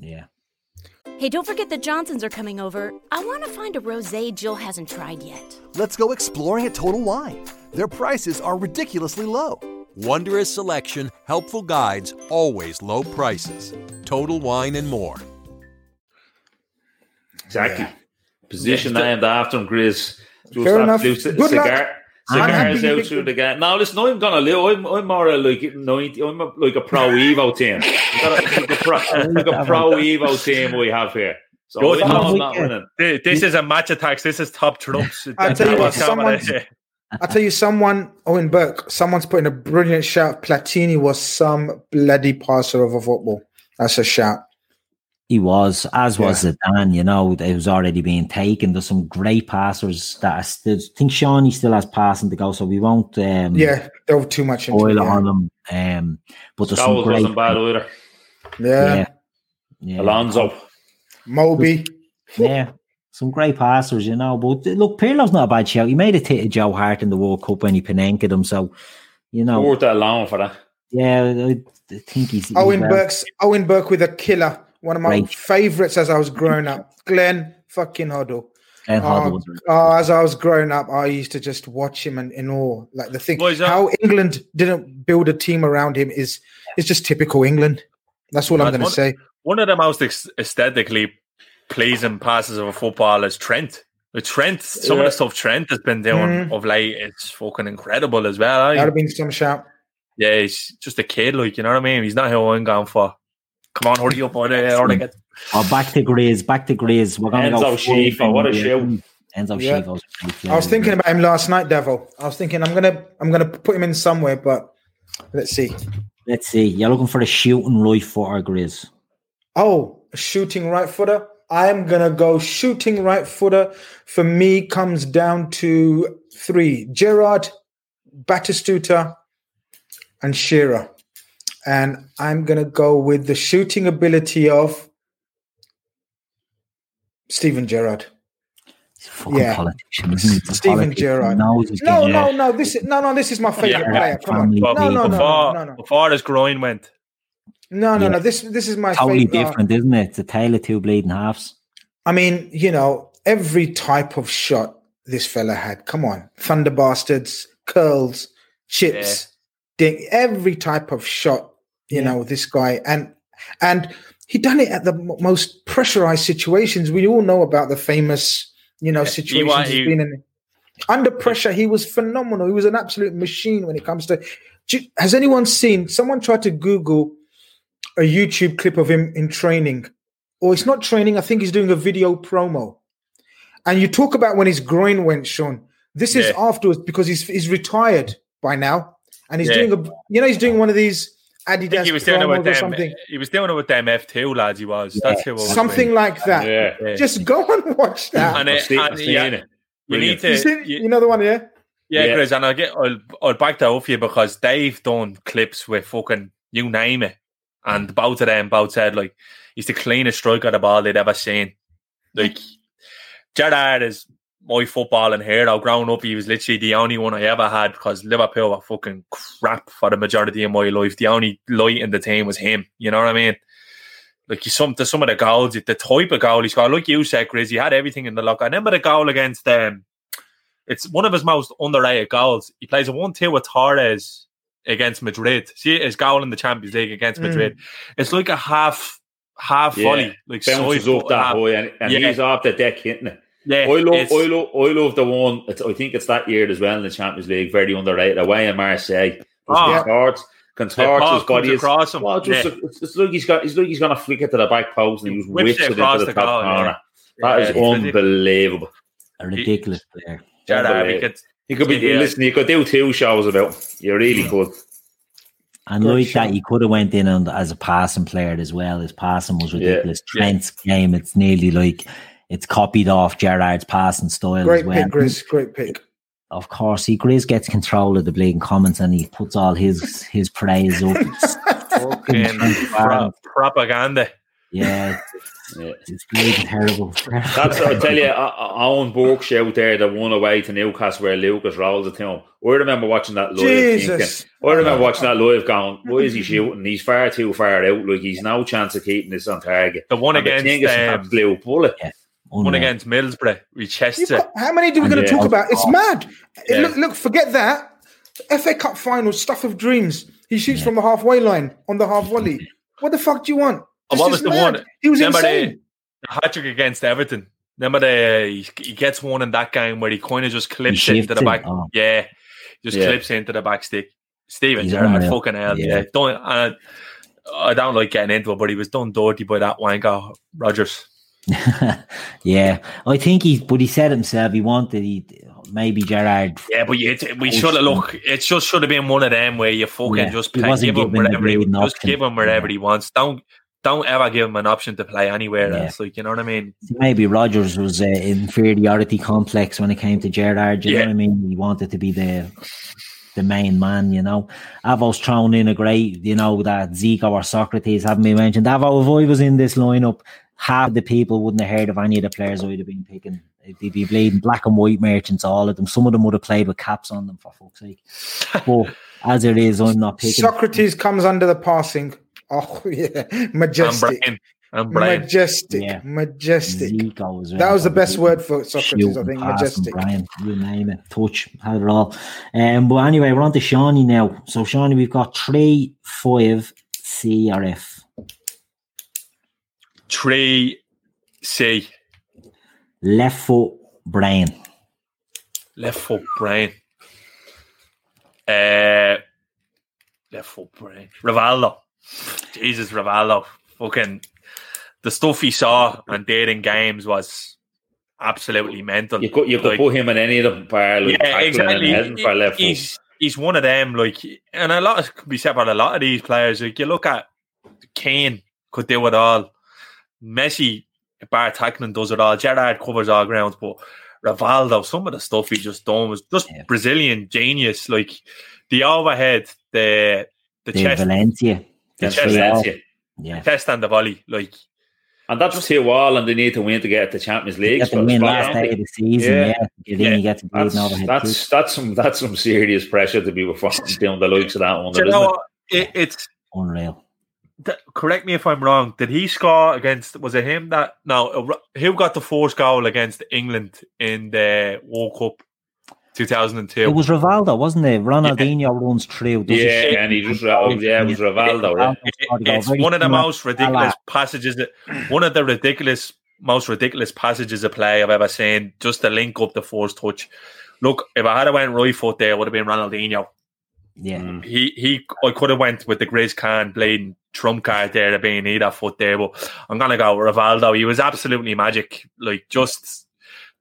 Yeah. Hey, don't forget the Johnsons are coming over. I want to find a rosé Jill hasn't tried yet. Let's go exploring at Total Wine. Their prices are ridiculously low. Wondrous selection, helpful guides, always low prices. Total Wine and more. Exactly. Yeah. Position yeah. named after him, Grizz. Just Fair enough. Good cigar. Luck. Cigars out through the game. Now listen, I'm gonna live. I'm, I'm more like ninety. I'm a, like a pro Evo team. like a pro, like a pro Evo team we have here. So Good I know I'm not winning. This is a Match Attax. This is top trumps. I tell you what, someone. I tell you, someone Owen Burke. Someone's putting a brilliant shout. Platini was some bloody passer of a football. That's a shout. He was, as was yeah. Zidane, you know, it was already being taken. There's some great passers that are still, I think Shawnee still has passing to go, so we won't. Um, yeah, delve too much into it, yeah. on them. Um, but there's some great. wasn't bad either. Yeah. yeah. yeah. Alonso. Moby. Yeah. Some great passers, you know. But look, Pirlo's not a bad shout. He made it to Joe Hart in the World Cup when he Panenka him, so, you know. Worth that long for that. Yeah, I, I think he's. Owen Burke's, Owen Burke with a killer one of my Great. favorites as I was growing up. Glenn fucking Hoddle. Glenn Hoddle Oh, was oh, as I was growing up, I used to just watch him and in awe. Like the thing, Boys, uh, how England didn't build a team around him is is just typical England. That's all I'm going to say. One of the most ex- aesthetically pleasing passes of a football is Trent. With Trent, some of the stuff Trent has been doing Mhm. of late, it's fucking incredible as well. eh? That'd have been some shout. Yeah, he's just a kid, like you know what I mean. He's not who I'm going for. Come on, hurry up, or they, or they get Oh, back to Grizz, back to Grizz. We're going to go. Enzo what a show. Enzo Yeah. Scifo's a great I was thinking about him last night, Devil. I was thinking I'm gonna I'm gonna put him in somewhere, but let's see. Let's see. You're looking for a shooting right footer, Grizz. Oh, a shooting right footer. I am gonna go shooting right footer. For me, comes down to three: Gerrard, Batistuta, and Shearer. And I'm gonna go with the shooting ability of Steven Gerrard. Fucking Yeah. politician, isn't he? He's Steven. Gerrard. He knows he's No, no, no. This is no, no. This is my favorite Yeah. player. Come on. No, no, no, before, no, no, no. before his groin went. No, no, Yeah. no. This this is my Totally favorite. Uh, different, isn't it? It's a tale of two bleeding halves. I mean, you know, every type of shot this fella had. Come on, thunder bastards, curls, chips, ding, every type of shot. You know, this guy and and he done it at the m- most pressurized situations. We all know about the famous, you know, situations he's he- been in. Under pressure, he was phenomenal. He was an absolute machine when it comes to. You- Has anyone seen? Someone tried to Google a YouTube clip of him in training, or it's not training. I think he's doing a video promo. And you talk about when his groin went, Sean. This is Yeah. afterwards because he's he's retired by now, and he's Yeah. doing a you know he's doing one of these Adidas he was doing it with them. something, He was doing it with them F two lads. He was. That's who. Was something thinking. like that. Yeah. Yeah. Just go and watch that. And, I've it, seen- and yeah, seen it. you need to. you, see, you- you know the one, yeah. Yeah, Yeah. Chris, and I'll get I'll, I'll back that up for you because they've done clips with fucking you name it, and both of them both said like he's the cleanest striker of the ball they'd ever seen. Like Gerrard is my footballing hero. Growing up, he was literally the only one I ever had because Liverpool were fucking crap for the majority of my life. The only light in the team was him. You know what I mean? Like he's some to some of the goals, the type of goal he scored. Like you said, Chris, he had everything in the locker. I remember the goal against um it's one of his most underrated goals. He plays a one-two with Torres against Madrid. See his goal in the Champions League against Mm. Madrid. It's like a half half Yeah. volley, like Bounces side up that half- high and, and Yeah. he's off the deck hitting it. Yeah, I love, it's- I love, I love the one. It's, I think it's that year as well in the Champions League. Very underrated. Away in Marseille, Oh. oh, contorts, contorts ball his body. Is, across him. well, just, Yeah. it's, it's like he's got. It's like he's gonna flick it to the back post and he just Whips whips it it across into the, the top goal, yeah. corner. That is Yeah, it's ridiculous. unbelievable. A ridiculous player. Gerrard, he could- You could be Yeah. listen. You could do two shows about. him. You really could. And Good like shot. that, he could have went in and as a passing player as well. His passing was Yeah. ridiculous. Trent's game, it's nearly like it's copied off Gerrard's passing style Great as well. pick, Grizz. Great pick. Of course, he Grizz gets control of the bleeding comments and he puts all his his praise up. Fucking fucking pro- propaganda. yeah, Yeah. it's bleeding terrible. That's what I tell you, Owen Burke out there that won away to Newcastle where Lucas rolled it to him. I remember watching that live. Jesus. Thinking, I remember watching that live going, why is he shooting? He's far too far out. Like he's no chance of keeping this on target. The one And against the is um, absolute bullet. one Oh, unreal. against Middlesbrough, we chests got- how many do we going to Yeah. talk oh, about? It's oh. mad. Yeah. Look, look, forget that. FA Cup final, stuff of dreams. He shoots from the halfway line on the half volley. What the fuck do you want? And This what is was the mad. one? He was remember insane. the, the hat trick against Everton. Remember the he, he gets one in that game where he kind of just clips it into the back. oh. Yeah, just Yeah. clips into the back stick. Steven He's Gerrard, unreal. fucking hell, Yeah. yeah. Don't I, I don't like getting into it, but he was done dirty by that wanker Rodgers. yeah, I think he, but he said himself he wanted he maybe Gerrard. Yeah, but you, we should have look. It just should have been one of them where you fucking Yeah, just play, give him wherever he just option. give him wherever Yeah. he wants. Don't don't ever give him an option to play anywhere Yeah. else. Like you know what I mean? Maybe Rodgers was uh, inferiority complex when it came to Gerrard. You know what I mean? He wanted to be the the main man. You know, Avo's thrown in a great. You know that Zico or Socrates haven't been mentioned. Avo, if I was in this lineup, half the people wouldn't have heard of any of the players I'd have been picking. They'd be bleeding black and white merchants, all of them. Some of them would have played with caps on them for fuck's sake. But as it is, I'm not picking. Socrates comes under the passing. Oh yeah, And majestic. Brian, and Brian. Majestic, Yeah. majestic. Zico as. That was the best word for Socrates, I think. Majestic. Brian, you name it, touch, had it all. Um, but anyway, we're on to Shawnee now. So Shawnee, we've got three, five, C or F. Three C. Left foot, Brian. Left foot brain. Uh, left foot brain. Rivaldo. Jesus, Rivaldo. Fucking the stuff he saw and did in games was absolutely mental. You could you could Like, put him in any of them bar, like yeah, exactly. and heading for left foot. He's he's one of them. Like, and a lot of, could be said about a lot of these players. Like, you look at Kane could do it all. Messi, bar tackling, does it all. Gerrard covers all grounds, but Rivaldo, some of the stuff he just done was just Brazilian genius. Like the overhead, the the The chest, Valencia. the The chest, Valencia. Yeah. the chest and the volley. Like And that's two all, and they need to win to get the Champions League. Get the win last don't day of the season, yeah. Get in, you get to bleed That's, an overhead that's, kick. that's some that's some serious pressure to be performing down the likes of that one. do you know it? It, it's Unreal. Th- correct me if I'm wrong. Did he score against? Was it him that? No, uh, Ro- who got the first goal against England in the World Cup 2002? It was Rivaldo, wasn't it? Ronaldinho runs through. does a Yeah, shit- and he just oh yeah, it was Rivaldo. Yeah. It- it's Very one of the similar most ridiculous passages. That, one of the ridiculous, most ridiculous passages of play I've ever seen. Just to link up the first touch. Look, if I had went right foot there, it would have been Ronaldinho. Yeah. Mm. He he, I could have went with the Grizz Khan bleeding trump card there to being either foot there, but I'm gonna go with Rivaldo. He was absolutely magic. Like just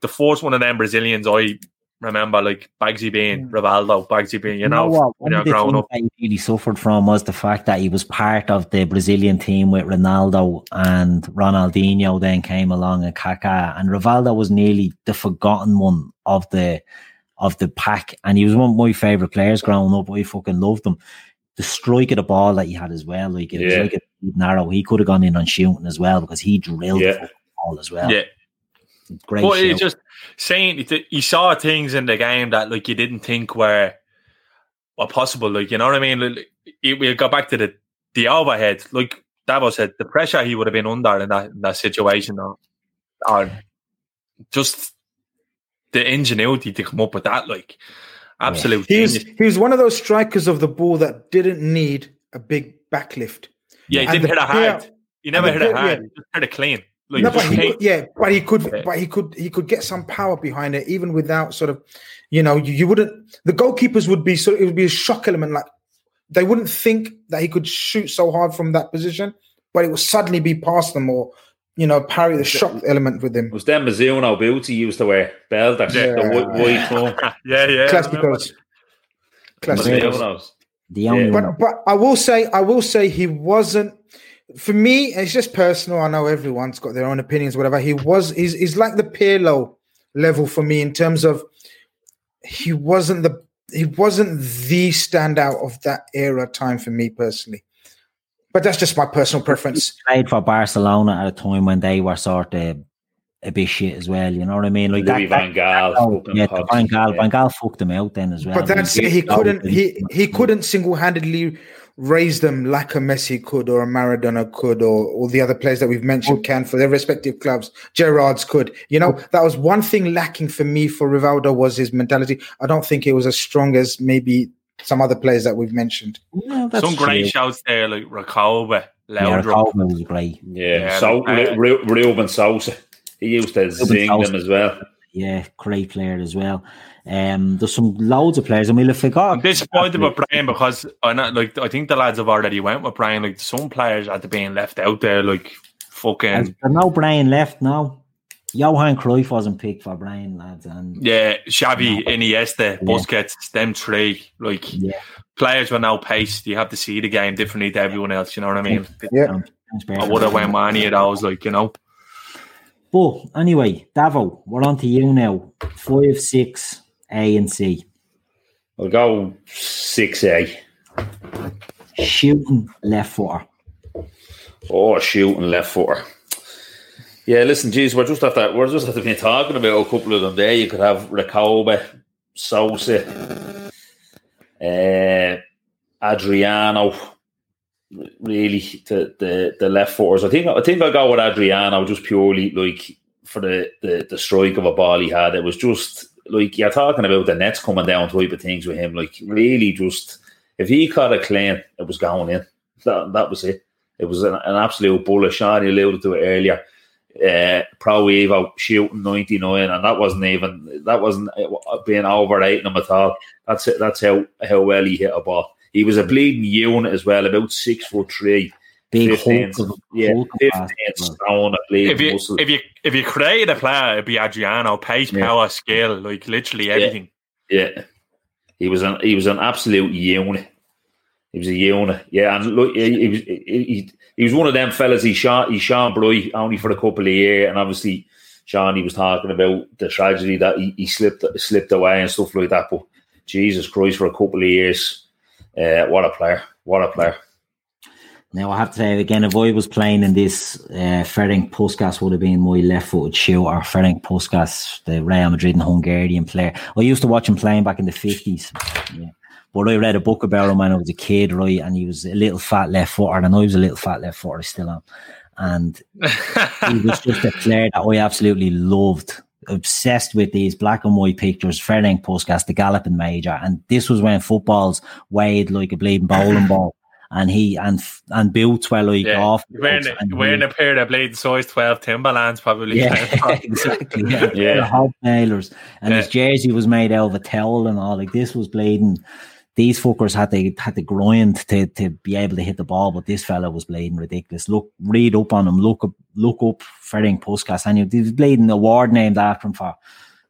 the first one of them Brazilians I remember, like Bagsy being Rivaldo, Bagsy being you know, what? when One you're of growing up. he really suffered from was the fact that he was part of the Brazilian team with Ronaldo and Ronaldinho then came along and Kaká and Rivaldo was nearly the forgotten one of the of the pack and he was one of my favourite players growing up. I fucking loved him. The strike of the ball that he had as well, like it was like a narrow. He could have gone in on shooting as well because he drilled the Yeah. fucking ball as well. Yeah. Great But it's shout. just saying you saw things in the game that like you didn't think were were possible. Like you know what I mean? Like, it- we go back to the the overhead. Like Davos said, the pressure he would have been under in that in that situation, or, or just the ingenuity to come up with that, like absolute He was, he was one of those strikers of the ball that didn't need a big backlift. Yeah, he And didn't hit a player- hard. He never hit a it player- hard. He just hit it clean. Like no, but he could, yeah, but he could, but he could, he could get some power behind it, even without sort of, you know, you, you wouldn't. The goalkeepers would be sort. Of, it would be a shock element, like they wouldn't think that he could shoot so hard from that position, but it would suddenly be past them or, you know, parry the shock element with him. It was them Mizuno boots he used to wear. Belters, Yeah. the white, white one. yeah, yeah. Clásicos. Clásicos. Mizunos. the only one. But but I will say I will say he wasn't for me. It's just personal. I know everyone's got their own opinions, whatever. He was he's he's like the Pirlo level for me in terms of he wasn't the he wasn't the standout of that era time for me personally. But that's just my personal preference. played for Barcelona at a time when they were sort of a bit shit as well. You know what I mean? Like Louis Van Gaal. oh, fucking yeah, Pogs, Van Gaal. yeah. Van Gaal fucked them out then as well. But that's it. He couldn't he he couldn't single handedly raise them like a Messi could or a Maradona could or all the other players that we've mentioned oh. can for their respective clubs. Gerrard's could. You know, oh. that was one thing lacking for me for Rivaldo was his mentality. I don't think it was as strong as maybe some other players that we've mentioned. Yeah, that's Some great true. shouts there, like Recoba, Yeah, Laudrup. Recoba was great. Yeah, Yeah, so like, uh, Ru- Ruben Sosa. He used to zing Sosa. them as well. Yeah, great player as well. Um, there's some loads of players. I mean, I forgot. I'm disappointed with Brian because I know, like I think the lads have already went with Brian. Like some players are to being left out there, like fucking There's no Brian left now. Johan Cruyff wasn't picked for Brian, lads, and yeah, Xavi, Iniesta, Busquets, them three. Like yeah, players were now paced. You have to see the game differently to everyone else. You know what I mean? Yeah. I would have went with any of those. Like you know, But anyway, Davo, we're on to you now. Five, six, A and C. I'll go six A. Shooting left footer. Oh, shooting left footer. Yeah, listen, geez, we're just after we're just after been talking about a couple of them there. You could have Recoba, Sosa, uh, Adriano. really the the, the left footers. I think I think I go with Adriano just purely like for the, the the strike of a ball he had. It was just like you're talking about the nets coming down type of things with him. Like really, just if he caught a clean, it was going in. That that was it. It was an, an absolute bullet. Sean you alluded to it earlier. Uh, Pro Evo shooting 99, and that wasn't even that wasn't being overrating him at all. That's it. That's how how well he hit a ball. He was a bleeding unit as well, about six foot three. Big 15, Hulk of- yeah, Hulk of 15 stone, a bleeding If you muscle. if you if you create a player, it'd be Adriano, pace, Yeah. power, skill, like literally everything. Yeah, he was an he was an absolute unit. He was a unit. Yeah, and look, he, was he, he, was one of them fellas. He shot he shot bright only for a couple of years, and obviously, Sean he was talking about the tragedy that he, he slipped slipped away and stuff like that. But Jesus Christ, for a couple of years, uh, what a player! What a player! Now I have to say again, if I was playing in this, uh, Ferenc Puskas would have been my left-footed shooter. Ferenc Puskas, the Real Madrid and Hungarian player. I used to watch him playing back in the fifties. Yeah. But I read a book about him when I was a kid, right? And he was a little fat left footer, and I know he was a little fat left footer, I still am. And he was just a player that I absolutely loved. Obsessed with these black and white pictures, Ferenc Puskas, the galloping major. And this was when footballs weighed like a bleeding bowling ball. And he and and boots were like Yeah. off. Wearing, and he- a pair of blade size 12 Timberlands, probably. yeah, exactly. Yeah, Yeah. Hobnailers. And his jersey was made out of a towel and all. Like this was bleeding. These fuckers had to had to grind to, to be able to hit the ball, but this fella was bleeding ridiculous. Look, read up on him. Look up, look up Ferenc Puskas, and he was bleeding award named after him for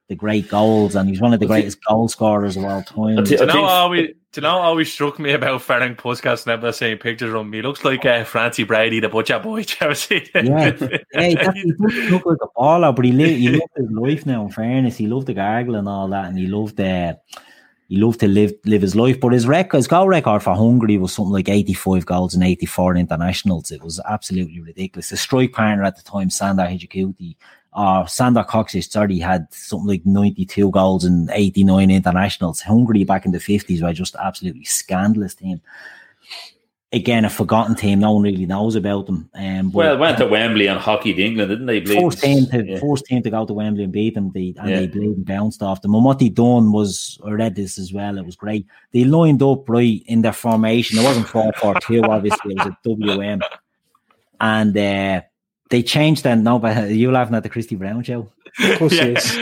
the great goals, and he's one of the greatest goal scorers of all time. Do you know what always, do you know what always struck me about Ferenc Puskas never seeing pictures of him? He looks like uh, Francie Brady, the butcher boy. Do you ever see that? Yeah, yeah, he definitely doesn't like a baller, but he lived, he loved his life now. In fairness, he loved the gargle and all that, and he loved uh, he loved to live live his life. But his record, his goal record for Hungary was something like eighty five goals and eighty four internationals. It was absolutely ridiculous. The strike partner at the time, Sandor Hidegkuti, or Sandor Kocsis, sorry, had something like ninety two goals and eighty nine internationals. Hungary back in the fifties were just absolutely scandalous team. Again, a forgotten team. No one really knows about them. Um, but- Well, went to Wembley and hockeyed England, didn't they? Bleed? First team to Yeah. first team to go to Wembley and beat them, they, and Yeah. they played and bounced off them. And what they done was, I read this as well. It was great. They lined up right in their formation. It wasn't four four two, obviously. It was a WM, and uh, they changed that. No, but you laughing at the Christy Brown show? Of course Yeah. it is.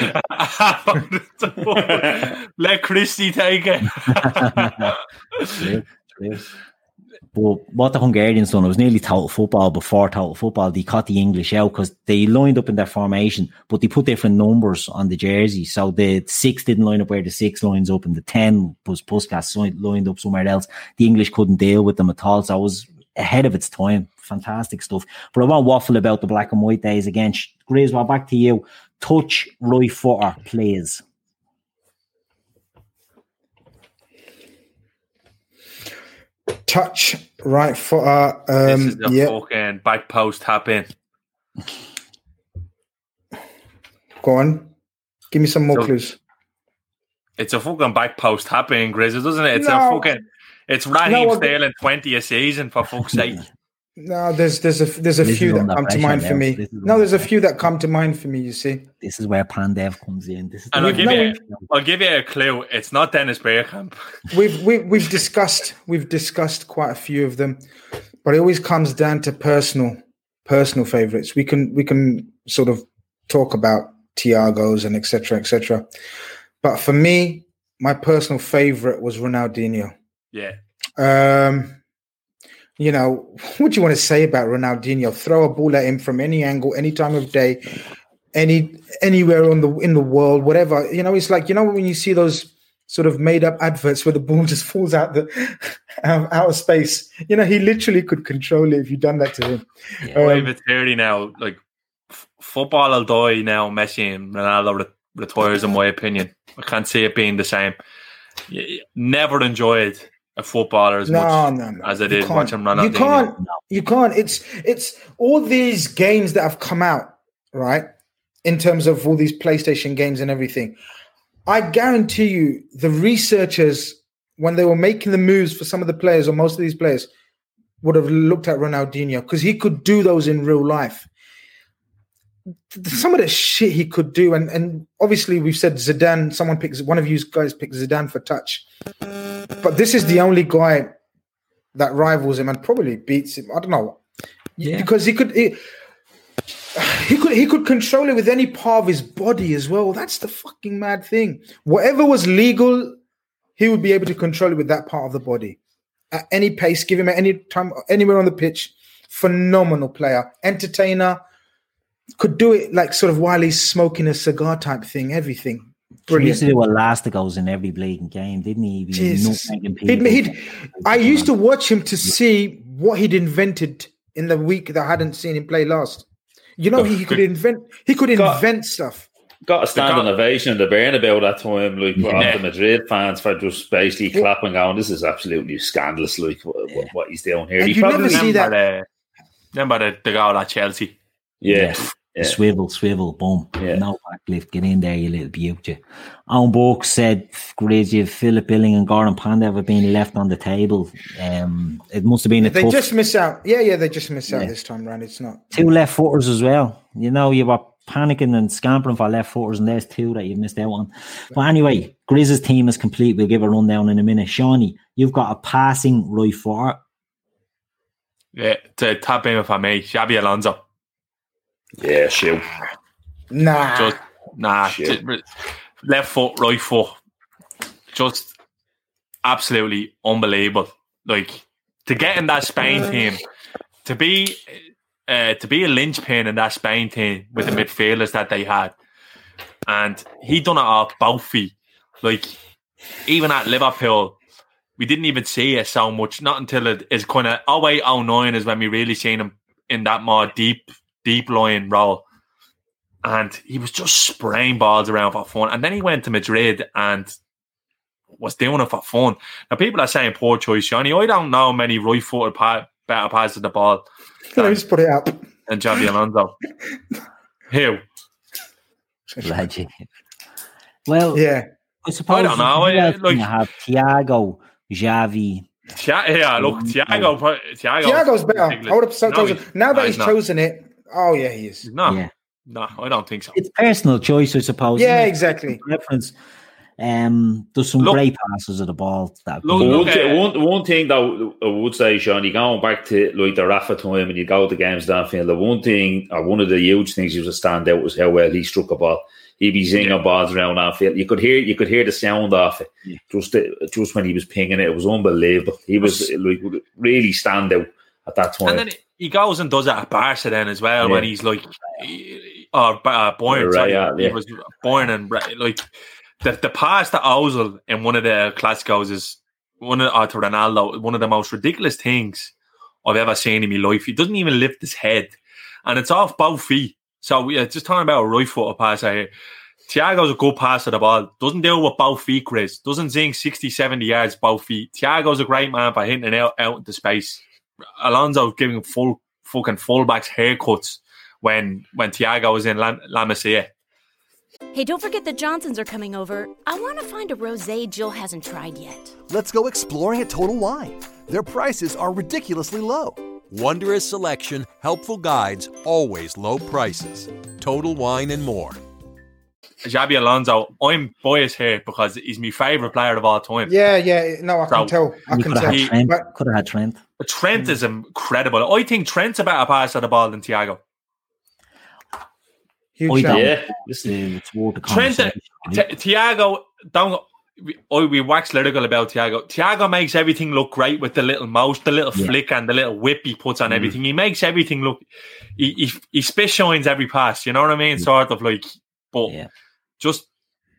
Let Christie take it. True, true. But what the Hungarians done, it was nearly total football before total football. They cut the English out because they lined up in their formation, but they put different numbers on the jersey. So the six didn't line up where the six lines up, and the 10 was Puskas lined up somewhere else. The English couldn't deal with them at all. So it was ahead of its time. Fantastic stuff. But I won't waffle about the black and white days again. Well, back to you. Touch right footer, please. Touch right footer. this Um, is the yeah, fucking back post in. go on. Give me some more So- clues. It's a fucking back post happening, in, Grizzlies, doesn't it? It's No. a fucking. It's Raheem No, Sterling 20 a season, for fuck's sake. No, there's there's a there's a This few that come to pressure mind for me. No, there's a few that come to mind for me. You see, This is where Pandev comes in. This is And I'll give no, you, I'll give you a clue. It's not Dennis Bergkamp. we've we, we've discussed we've discussed quite a few of them, but it always comes down to personal personal favorites. We can we can sort of talk about Tiago's and etc. etc. But for me, my personal favorite was Ronaldinho. Yeah. Um, you know, what do you want to say about Ronaldinho? Throw a ball at him from any angle, any time of day, any anywhere on the in the world, whatever. You know, it's like you know when you see those sort of made up adverts where the ball just falls out the out, out of space. You know, he literally could control it if you'd done that to him. Five Um, at 30 now. Like, f- football will die now. Messi and Ronaldo re- retires, in my opinion. I can't see it being the same. Never enjoyed a footballer as no, much no, no. as I did can't. watching Ronaldinho. You can't. You can't. It's it's all these games that have come out, right? In terms of all these PlayStation games and everything. I guarantee you, the researchers, when they were making the moves for some of the players or most of these players, would have looked at Ronaldinho because he could do those in real life. Some of the shit he could do, and and obviously we've said Zidane. Someone picks one of you guys picked Zidane for touch, but this is the only guy that rivals him and probably beats him. I don't know, yeah, because he could. He, he could he could control it with any part of his body as well. That's the fucking mad thing. Whatever was legal, he would be able to control it with that part of the body at any pace. Give him at any time, anywhere on the pitch. Phenomenal player, entertainer. Could do it like sort of while he's smoking a cigar type thing. Everything. Brilliant. He used to do elasticos in every bleeding game, didn't he? He'd, he'd, I used to watch him to see what he'd invented in the week that I hadn't seen him play last. You know, he, he could invent. He could invent stuff. Got a standing ovation in the Bernabeu that time, like yeah. the Madrid fans for just basically yeah. clapping, going, "This is absolutely scandalous!" Like what, yeah. what he's doing here. And he you never see that. The, remember the, the goal at Chelsea? Yeah. Yeah. Swivel, swivel, boom. Yeah. No backlift. Get in there, you little beauty. Owen Burke said, Grizzy, Philip Billing and Goran Pandev have been left on the table. Um, it must have been a They tough... just miss out. Yeah, yeah, they just miss out yeah. this time round. It's not. Two left footers as well. You know, you were panicking and scampering for left footers, and there's two that you missed out on. But anyway, Grizz's team is complete. We'll give a rundown in a minute. Shawnee, you've got a passing right footer. Yeah, to tap in for me, Xabi Alonso. Yeah, shoot. Nah. Just, nah. Just, left foot, right foot. Just absolutely unbelievable. Like to get in that Spain team, to be uh, to be a linchpin in that Spain team with the midfielders that they had, and he done it all both feet. Like even at Liverpool, we didn't even see it so much. Not until it is kind of 08, 09 is when we really seen him in that more deep deep line role. And he was just spraying balls around for fun. And then he went to Madrid and was doing it for fun. Now, people are saying poor choice, Johnny. I don't know many right footed pa- better passes of the ball. Can I just put it up? And Xabi Alonso. Who? Legend. Well, yeah. I suppose I don't know. I, like, you have Thiago, Xavi. yeah, look, Thiago. Thiago Thiago's better. I would have no, now that he's, he's chosen it, Oh yeah, he is. No, yeah. no, I don't think so. It's personal choice, I suppose. Yeah, exactly. Preference. Um, there's some look, great passes of the ball. That look, look, one, one, one thing that I would say, Sean, you going back to like the Rafa time and you go to games downfield. The one thing, or one of the huge things, used to stand out was how well he struck a ball. He'd be zinging yeah. balls around field. You could hear, you could hear the sound off it. Yeah. Just, just when he was pinging it, it was unbelievable. He was like really stand out at that time. He goes and does it at Barca then as well yeah. when he's like, or uh, Bayern. Right, sorry, yeah, yeah. He was born and like the the pass to Ozil in one of the Clásicos is one of or to Ronaldo one of the most ridiculous things I've ever seen in my life. He doesn't even lift his head, and it's off both feet. So are just talking about a right foot pass here. Thiago's a good passer of the ball. Doesn't deal with both feet, Chris. Doesn't zing 60, 70 yards both feet. Thiago's a great man for hitting it out, out into space. Alonso giving full fucking fullbacks haircuts when when Thiago was in La, La Masia. Hey, don't forget the Johnsons are coming over. I want to find a rosé Jill hasn't tried yet. Let's go exploring at Total Wine. Their prices are ridiculously low. Wondrous selection, helpful guides, always low prices. Total Wine and more. Xabi Alonso, I'm biased here because he's my favourite player of all time. Yeah, yeah. No, I so, can tell. I can tell. Had Trent. But, could have had Trent. Trent mm. is incredible. I think Trent's a better passer of the ball than Thiago. Huge yeah, Listen, it's, it's Trent, T- Thiago, don't. Oh, we wax lyrical about Thiago. Thiago makes everything look great with the little mouse, the little yeah. flick, and the little whip he puts on mm. everything. He makes everything look. He he, he spit shines every pass. You know what I mean? Sort of like, but yeah just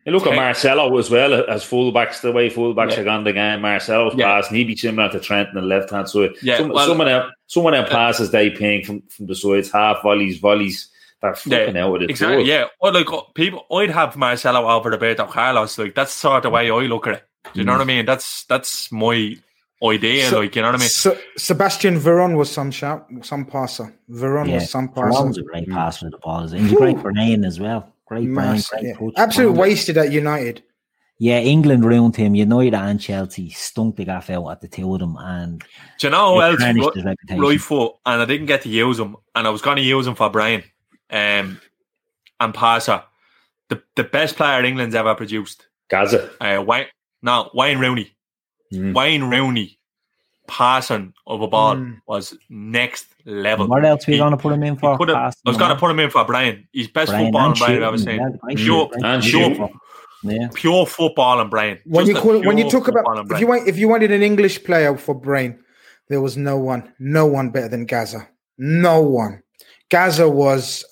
you look at Marcelo as well as fullbacks, the way fullbacks yeah. are gone the game. Marcelo's yeah. pass, and he'd be similar to Trent on the left hand side. Yeah, some, well, someone else, someone else passes they ping from, from the sides, half volleys, volleys. They're fucking yeah, out with it. Exactly. Too. Yeah. Or like people, I'd have Marcelo over Roberto Carlos. Like that's sort of the way I look at it. Do you mm. know what I mean? That's that's my idea. So, like you know what I mean? So, Sebastian Veron was some shout, some passer. Veron yeah, was some passer. was a great passer of the ball. He's a great for Nain as well. Great brain, great yeah. coach. Absolutely wasted at United. Yeah, England ruined him. United and Chelsea stunk the gaff out at the two of them, and Do you know who else? tarnished Right, his foot, and I didn't get to use him, and I was going to use him for Brian, um, and Passer, the the best player England's ever produced. Gaza. Uh, Wayne, no, Wayne Rooney. Mm. Wayne Rooney passing of a ball Mm. was next level. What else we He- going to put him in for? him- I was going to put him in for Brian. He's best Brian football and and Brian I've ever shooting, seen. yeah, great Pure, and pure, Yeah. pure football and Brian. when you Just a call, when you talk about if you want if you wanted an English player for Brain, there was no one, no one better than Gaza. No one. Gaza was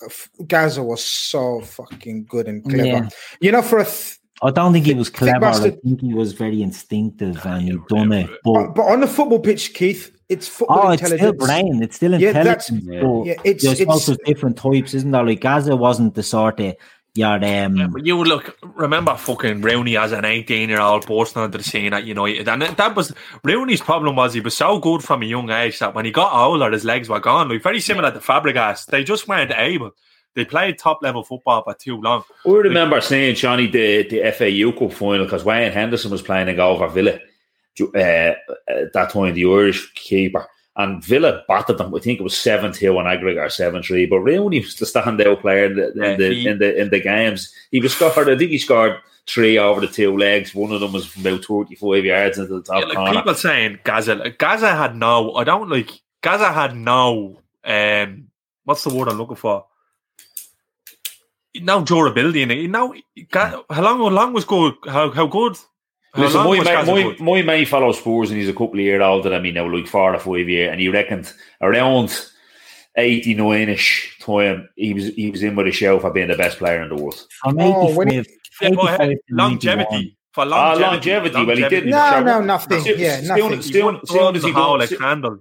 Gaza was so fucking good and clever. Yeah. You know, for a th- I don't think he was Thick clever. I think he was very instinctive and he done it. But but, but on the football pitch, Keith, it's football oh, it's still intelligence. brain. It's still Yeah, that's- intelligence. yeah, it's- there's it's- also different types, isn't there? Like Gaza wasn't the sort of your um. But you look, remember fucking Rooney as an 18 year old bursting onto the scene at United. And that was Rooney's problem was he was so good from a young age that when he got older, his legs were gone. Like very similar to Fabregas. They just weren't able. They played top level football for too long. I remember seeing Johnny the, the FAU Cup final because Wayne Henderson was playing in goal for Villa uh, at that time, the Irish keeper. And Villa battered them. I think it was seven two on aggregate or seven three. But Rooney was the standout player in the, Yeah, in, the he- in the in the games. He was scored. I think he scored three over the two legs. One of them was about thirty five yards into the top Yeah, like corner. people saying Gaza, Gaza had no. I don't like Gaza had no. Um, what's the word I'm looking for? No durability in it. No, Ga- how long? How long was good? How how good? How Listen, long my, was mate, Gaza my, good? my mate follows Spurs and he's a couple of years older than me now, like four or five years, and he reckoned around eighty nine ish time he was he was in with a show for being the best player in the world. From Oh, when he- Yeah, but 85 hey, to 91. longevity for Ah, longevity. longevity, well, he didn't No, no, nothing. Soon- Yeah, soon- nothing. Soon, soon as he how done, like soon, handle.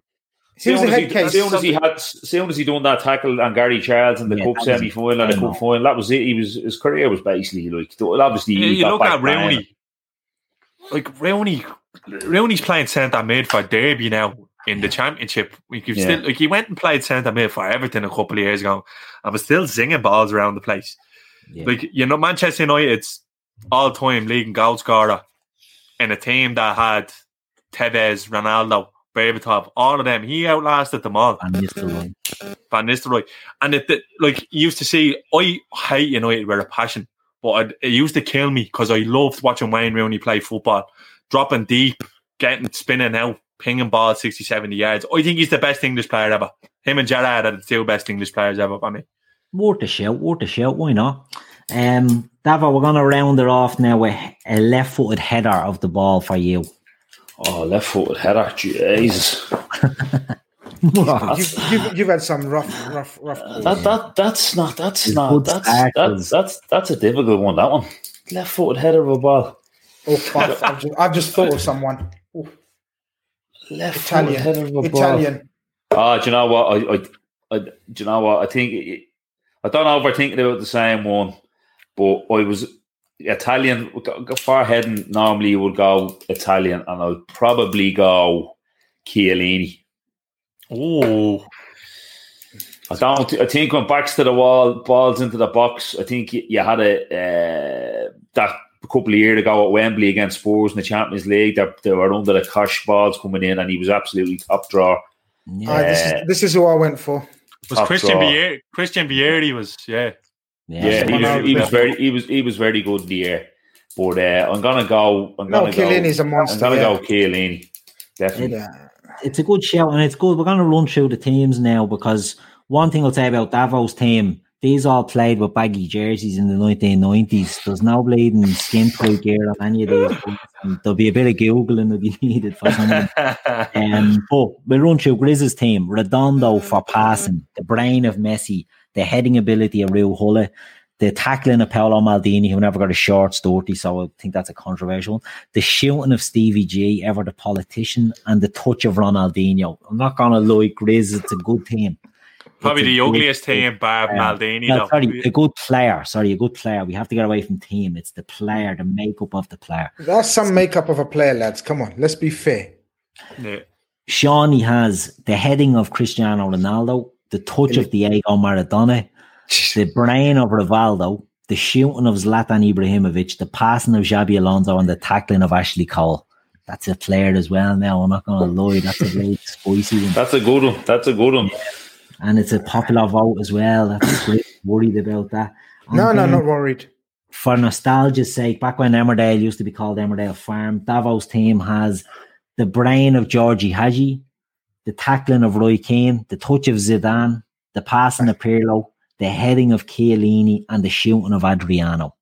He was a soon as head he, case. soon as he had, soon as he done that tackle on Gary Charles in the Yeah, cup that was semi final and the I know. cup final, that was it. He was his career was basically like obviously You, he you got look back at playing. Rooney. Like Rooney, Rooney's playing centre mid for Derby now in the championship. Like, you Yeah. still, like he went and played centre mid for Everton a couple of years ago, and was still zinging balls around the place. Yeah. Like you know, Manchester United's all-time league and goal scorer in a team that had Tevez, Ronaldo, Berbatov, all of them. He outlasted them all. And Nistelrooy. Van Nistelrooy. And it, it- like you used to see, I hate United with a passion, but it, it used to kill me because I loved watching Wayne Rooney play football, dropping deep, getting spinning out, pinging ball 60, 70 yards. I think he's the best English player ever. Him and Gerrard are the two best English players ever for me. Worth a shout, worth a shout. Why not? Um, Davo, we're going to round it off now with a left-footed header of the ball for you. Oh, left footed header, Jesus. You've, you've, you've had some rough, rough, rough. calls. That that that's not that's It's not good that's that's that's that's a difficult one. That one, left footed header of a ball, Oh, fuck. I've, just, I've just thought of someone. Ooh, left footed header of Italian. a ball. Italian. Ah, do you know what? I, I, I do you know what? I think it, I don't know if we're thinking about the same one, but I was Italian. go Far heading normally you would go Italian, and I'll probably go Chiellini. Oh, I don't. I think when backs to the wall, balls into the box. I think you, you had a uh, that a couple of years ago at Wembley against Spurs in the Champions League. They, they were under the Kosh balls coming in, and he was absolutely top draw. Ah, this, is, this is who I went for. was Christian draw. Vieri? Christian Vieri was yeah. Yeah, he was, he was very he was he was very good in the air. But uh, I'm gonna go. I'm gonna go. Chiellini's a monster, I'm gonna yeah. go Chiellini. Definitely. Yeah. It's a good show, and it's good. We're going to run through the teams now because one thing I'll say about Davo's team, these all played with baggy jerseys in the 1990s. There's no bleeding skin tight gear on any of these. there'll be a bit of Googling to be needed for someone. Um, but we'll run through Grizz's team. Redondo for passing, the brain of Messi, the heading ability of Rio Hulle, the tackling of Paolo Maldini, who never got a short story, so I think that's a controversial one. The shooting of Stevie G, ever the politician, and the touch of Ronaldinho. I'm not gonna lie, Grizz, it's a good team. Probably It's a the good ugliest team, Bar player. Maldini. No, sorry, a good player. Sorry, a good player. We have to get away from team. It's the player, the makeup of the player. That's some makeup of a player, lads. Come on, let's be fair. Yeah. Shawnee has the heading of Cristiano Ronaldo, the touch of Diego Maradona, the brain of Rivaldo, the shooting of Zlatan Ibrahimovic, the passing of Xabi Alonso, and the tackling of Ashley Cole. That's a player as well. Now I'm not going to lie, that's a very spicy one. That's a good one. That's a good one. Yeah. And it's a popular vote as well. That's great. worried about that. And no, no, not worried. For nostalgia's sake, back when Emmerdale used to be called Emmerdale Farm, Davos team has the brain of Georgie Hagi, the tackling of Roy Keane, the touch of Zidane, the passing of Pirlo, the heading of Chiellini, and the shooting of Adriano.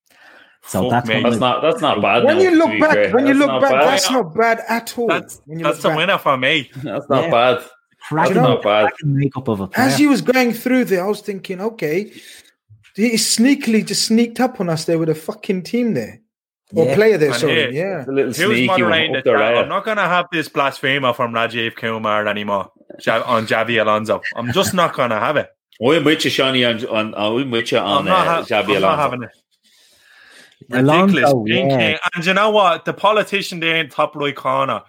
So Fuck that's, me. That's not. That's not bad. When now, you look back, fair. when you That's look not back, bad. that's not bad at all. That's when you that's look the back. winner for me. That's not Yeah. bad. cracking, You know, cracking makeup of a player. As he was going through there, I was thinking, okay, he sneakily just sneaked up on us there with a fucking team there. Or Yeah. player there, And sorry. Yeah. It's a little Who's sneaky one moderating up the the chat? I'm not going to have this blasphemer from Rajiv Kumar anymore on Javi Alonso. I'm just not going to have it. I'm with you, Shawnee, on, on, I'm with you I'm not, uh, ha- Xabi I'm not having it. Ridiculous. Alonso, yeah. And you know what? The politician there in top right corner,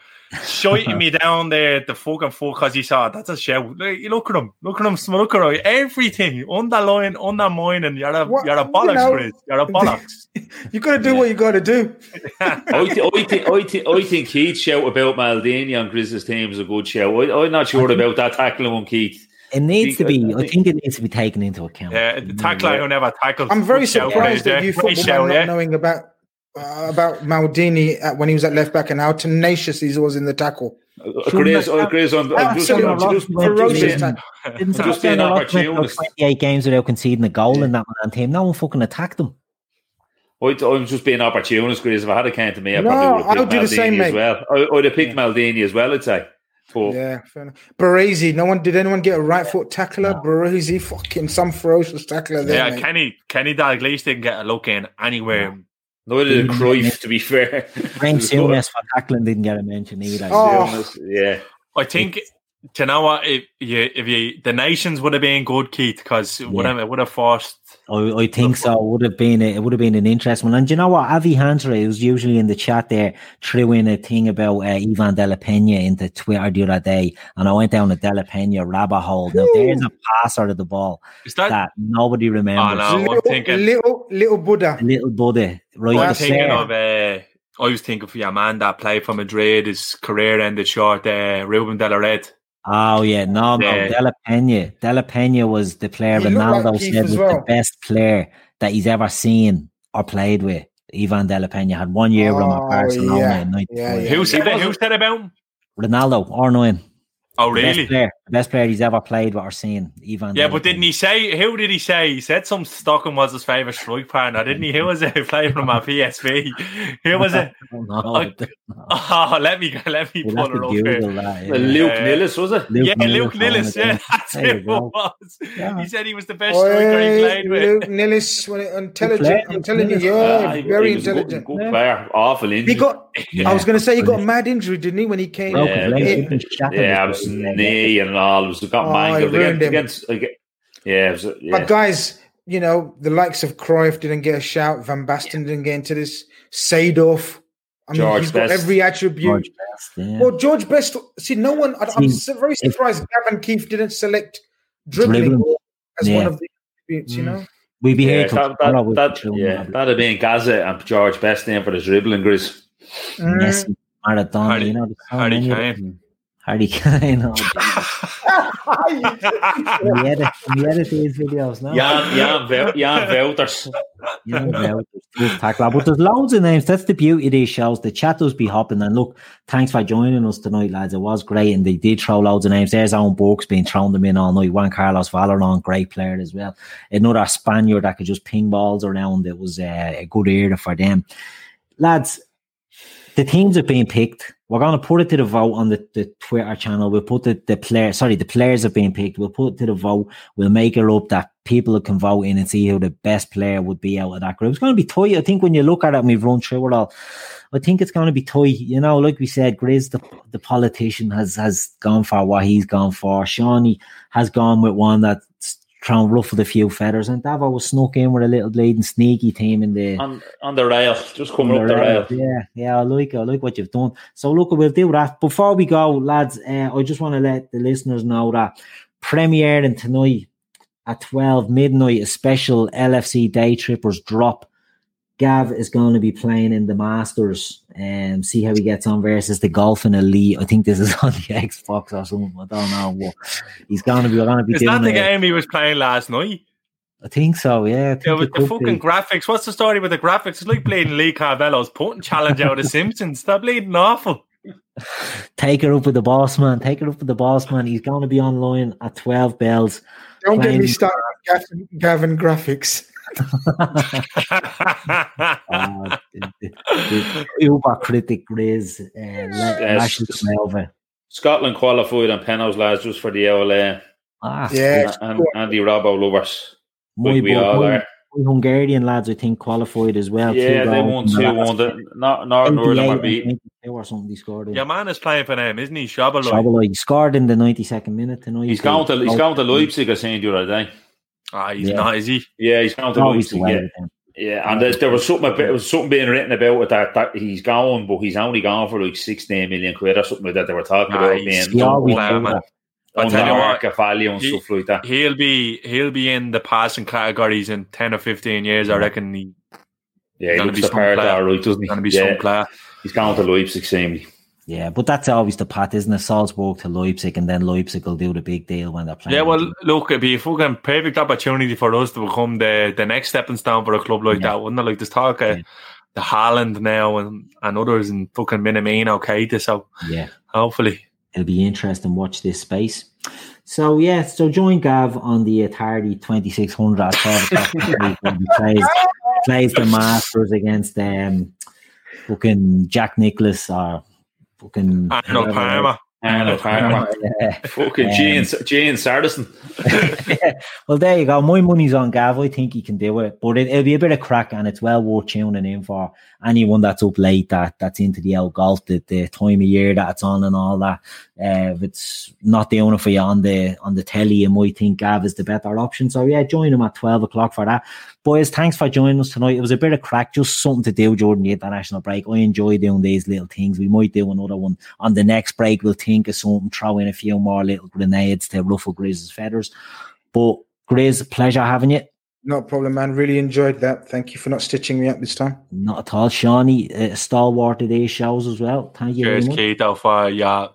shiting me down there, the fucking fuck, because he saw ah, that's a show. Look, look at him, look at him, look at him. Everything underline, undermining. You're a, What- you're a you bollocks, know- Chris. You're a bollocks. You got to do what you got to do. I, th- I, think, I, think, I think Keith's shout about Maldini on Grizz's team is a good shout. I, I'm not sure about that tackling one, Keith. It needs to be. Uh, I I think- think it needs to be taken into account. Yeah, the tackler who never tackled. I'm very Good shout, surprised that you yeah. Great football shout, yeah. not knowing about uh, about Maldini at, when he was at left back and how tenacious he was in the tackle. Chris, oh, Chris, I'm, I'm just, Absolutely I'm just, I'm just ferocious being, tackle. Didn't I'm just being Cristiano Ronaldo went opportunist. 28 games without conceding a goal in that man team. No one fucking attacked them. I, I'm just being opportunist, Chris. If I had a can to me, I No, probably would I have would picked do the same, Maldini as mate. well. I, I'd have picked Maldini as well, I'd say. But Yeah, fair enough. Baresi, no one did anyone get a right foot tackler? Baresi, fucking some ferocious tackler there. Yeah, mate. Kenny Kenny Dalglish didn't get a look in anywhere. Neither did Cruyff, to be fair. Frank It was. Souness for tackling didn't get a mention either. Oh. Er yeah. I think. Do you know what? If you, if you, the nations would have been good, Keith, because it would have, it would have forced. I, I think so. It would have been a, it would have been an interesting one. And do you know what? Avi Hansra, who's usually in the chat there, threw in a thing about uh, Ivan De La Pena into Twitter the other day, and I went down a De La Pena rabbit hole. Now there's a passer of the ball Is that? that nobody remembers. Oh, no. I'm little, thinking- little, little Buddha. Little Buddha, right? I'm the thinking of. Uh, I was thinking for your man that played for Madrid, his career ended short. Uh, Ruben De La Red. Oh yeah, no, no. Yeah. De La Pena. De La Pena was the player He looked like Ronaldo Keith said was well. the best player that he's ever seen or played with. Ivan De La Pena had one year with him at Oh, Barcelona yeah. in '94. Yeah, yeah. Who said it? Who said about him? Ronaldo, R9. Oh, The Best really? Player, the best player he's ever played with or seen. Ivan. Yeah, but didn't he say? Who did he say? He said some Stockholm was his favourite strike partner, didn't he? Who was it? Who played from my PSV? Who was it? No, I- Oh, let me let me You'll pull have her up here. Google that. Uh, yeah. Luc Yeah. Nilis, was it? Luc yeah, Luc Nilis, Nilis. Yeah, that's who it was. Yeah. He said he was the best striker he played with. Luc Nilis, when intelligent. I'm telling you, Luc yeah, Ah, very he was a good- intelligent. Good, player. Awful injury. He got. I was going to say he got a mad injury, didn't he, when he came? Yeah, his yeah. he was shattered yeah, it his was leg. knee and all. It was got Oh, mangled he against, against, against. Yeah, it was, yeah. But guys, you know, the likes of Cruyff didn't get a shout. Van Basten didn't get into this. Seedorf. I mean, George he's got every attribute. George Best, yeah. Well, George Best. See, no one. I, I'm See, so very if- surprised Gavin Keefe didn't select dribbling, Dribbling, as one of the attributes. You know, We'd be yeah, here till that, tomorrow that, with that, the children. yeah, that'd have been Gaza and George Best name for the dribbling, Grizz. Mm. Messi, Maradona, Harry- you know, there's so Harry many of Kane. them. Harry Kane. Oh, Jesus. Can we edit, edit these videos now? Jan, Jan, Vel- Jan Velters. Yeah, well, there's tackler. But there's loads of names. That's the beauty of these shows. The chat does be hopping. And look, thanks for joining us tonight, lads. It was great. And they did throw loads of names. There's Owen Burke's been throwing them in all night. Juan Carlos Valeron, great player as well. Another Spaniard that could just ping balls around. It was uh, a good era for them. Lads, the teams have been picked. We're going to put it to the vote on the, the Twitter channel. We'll put the, the player, sorry, the players have been picked. We'll put it to the vote. We'll make it up that people can vote in and see who the best player would be out of that group. It's going to be tight. I think when you look at it and we've run through it all, I think it's going to be tight. You know, like we said, Grizz, the, the politician, has has gone for what he's gone for. Shawnee has gone with one that's trying to ruffle a few feathers. And Davo was snuck in with a little bleeding sneaky team in the On, on the rail, just coming on up the rail. Yeah, yeah, I like it. I like what you've done. So look, we'll do that. Before we go, lads, uh, I just want to let the listeners know that premiering tonight at 12 midnight, a special LFC Day Trippers drop. Gav is going to be playing in the Masters and um, see how he gets on versus the golfing elite. I think this is on the Xbox or something. I don't know. What he's going to be. Going to be. Is that the game he was playing last night? I think so. Yeah. Think yeah, with the fucking be. graphics. What's the story with the graphics? It's like playing Lee Carvallo's putting challenge out of Simpsons. They're bleeding awful. Take it up with the boss man. Take it up with the boss man. He's going to be online at 12 bells. Don't playing... get me started Gavin, Gavin graphics. Uh, Uber critic Riz uh, yes. Scotland qualified on penalties, lads, just for the OLA. Ah, yeah, and, and the Robbo lovers. We, we all are. Hungarian lads, I think, qualified as well. Yeah, they won two one. The, not not Northern were beaten. Or something he scored. In. Your man is playing for them, isn't he? Szoboszlai. Szoboszlai. He scored in the ninety second minute tonight. He's going to he's going to Leipzig. I seen the other day. Ah, he's yeah. not, is he? Yeah, he's going to oh, Leipzig. Yeah. Yeah, and there, there was something there was something being written about it that, that he's going, but he's only gone for like sixteen million quid or something like that. They were talking ah, about being. He always man. I tell you what, value and he, stuff like that. He'll be he'll be in the passing categories in ten or fifteen years. I reckon. He, yeah, he looks the part all right, doesn't he? Going to be yeah. some player. He's going to Leipzig, seemingly. Yeah, but that's always the path, isn't it? Salzburg to Leipzig, and then Leipzig will do the big deal when they're playing. Yeah, well, look, it'd be a fucking perfect opportunity for us to become the, the next stepping stone for a club like yeah. that, wouldn't it? Like, there's talk of yeah. the Haaland now and, and others and fucking Minamino, Keita, so yeah, hopefully. It'll be interesting watch this space. So yeah, so join Gav on the Atari 2600 at 12 plays, plays the Masters against um, fucking Jack Nicklaus or fucking Arnold Palmer. Arnold Palmer. Yeah. Fucking um, Gene, Gene Sarazen. yeah. Well, there you go. My money's on Gav. I think he can do it, but it, will be a bit of crack, and it's well worth tuning in for anyone that's up late that that's into the old golf, the, the time of year that it's on and all that. Uh, if it's not the owner for you on the on the telly, you might think Gav is the better option. So yeah, join him at twelve o'clock for that. Boys, thanks for joining us tonight. It was a bit of crack, just something to do during the international break. I enjoy doing these little things. We might do another one on the next break. We'll think of something, throw in a few more little grenades to ruffle Grizz's feathers. But Grizz, pleasure having you. No problem, man. Really enjoyed that. Thank you for not stitching me up this time. Not at all. Shawnee, uh, stalwart of these shows as well. Thank you Cheers, Keith, for yeah,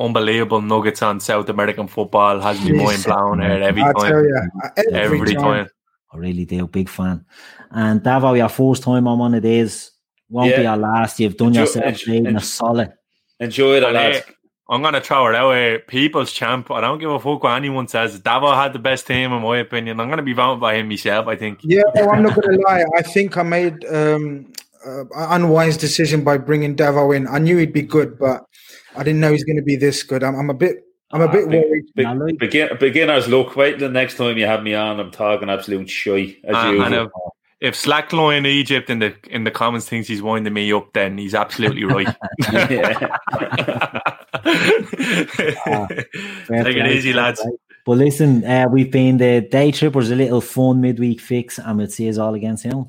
unbelievable nuggets on South American football. Has me mind blown here every I time. Tell you, every, every time. time. I really do. Big fan. And Davo, your first time on one of these won't yeah. be our last. You've done enjoy, yourself enjoy, enjoy, a solid. Enjoy it, lads. I'm gonna throw it out. Uh, people's champ. I don't give a fuck what anyone says. Davo had the best team, in my opinion. I'm gonna be voted by him myself. I think. Yeah, well, I'm not gonna lie. I think I made um, uh, unwise decision by bringing Davo in. I knew he'd be good, but I didn't know he's going to be this good. I'm, I'm a bit I'm a bit uh, worried. Be, begin, beginners look. Wait the next time you have me on. I'm talking absolute shy as uh, usual. If Slackline Egypt in the in the comments thinks he's winding me up, then he's absolutely right. uh, Take it easy, lads. But listen, uh, we've been the day trippers, a little fun midweek fix, and we'll see us all again soon.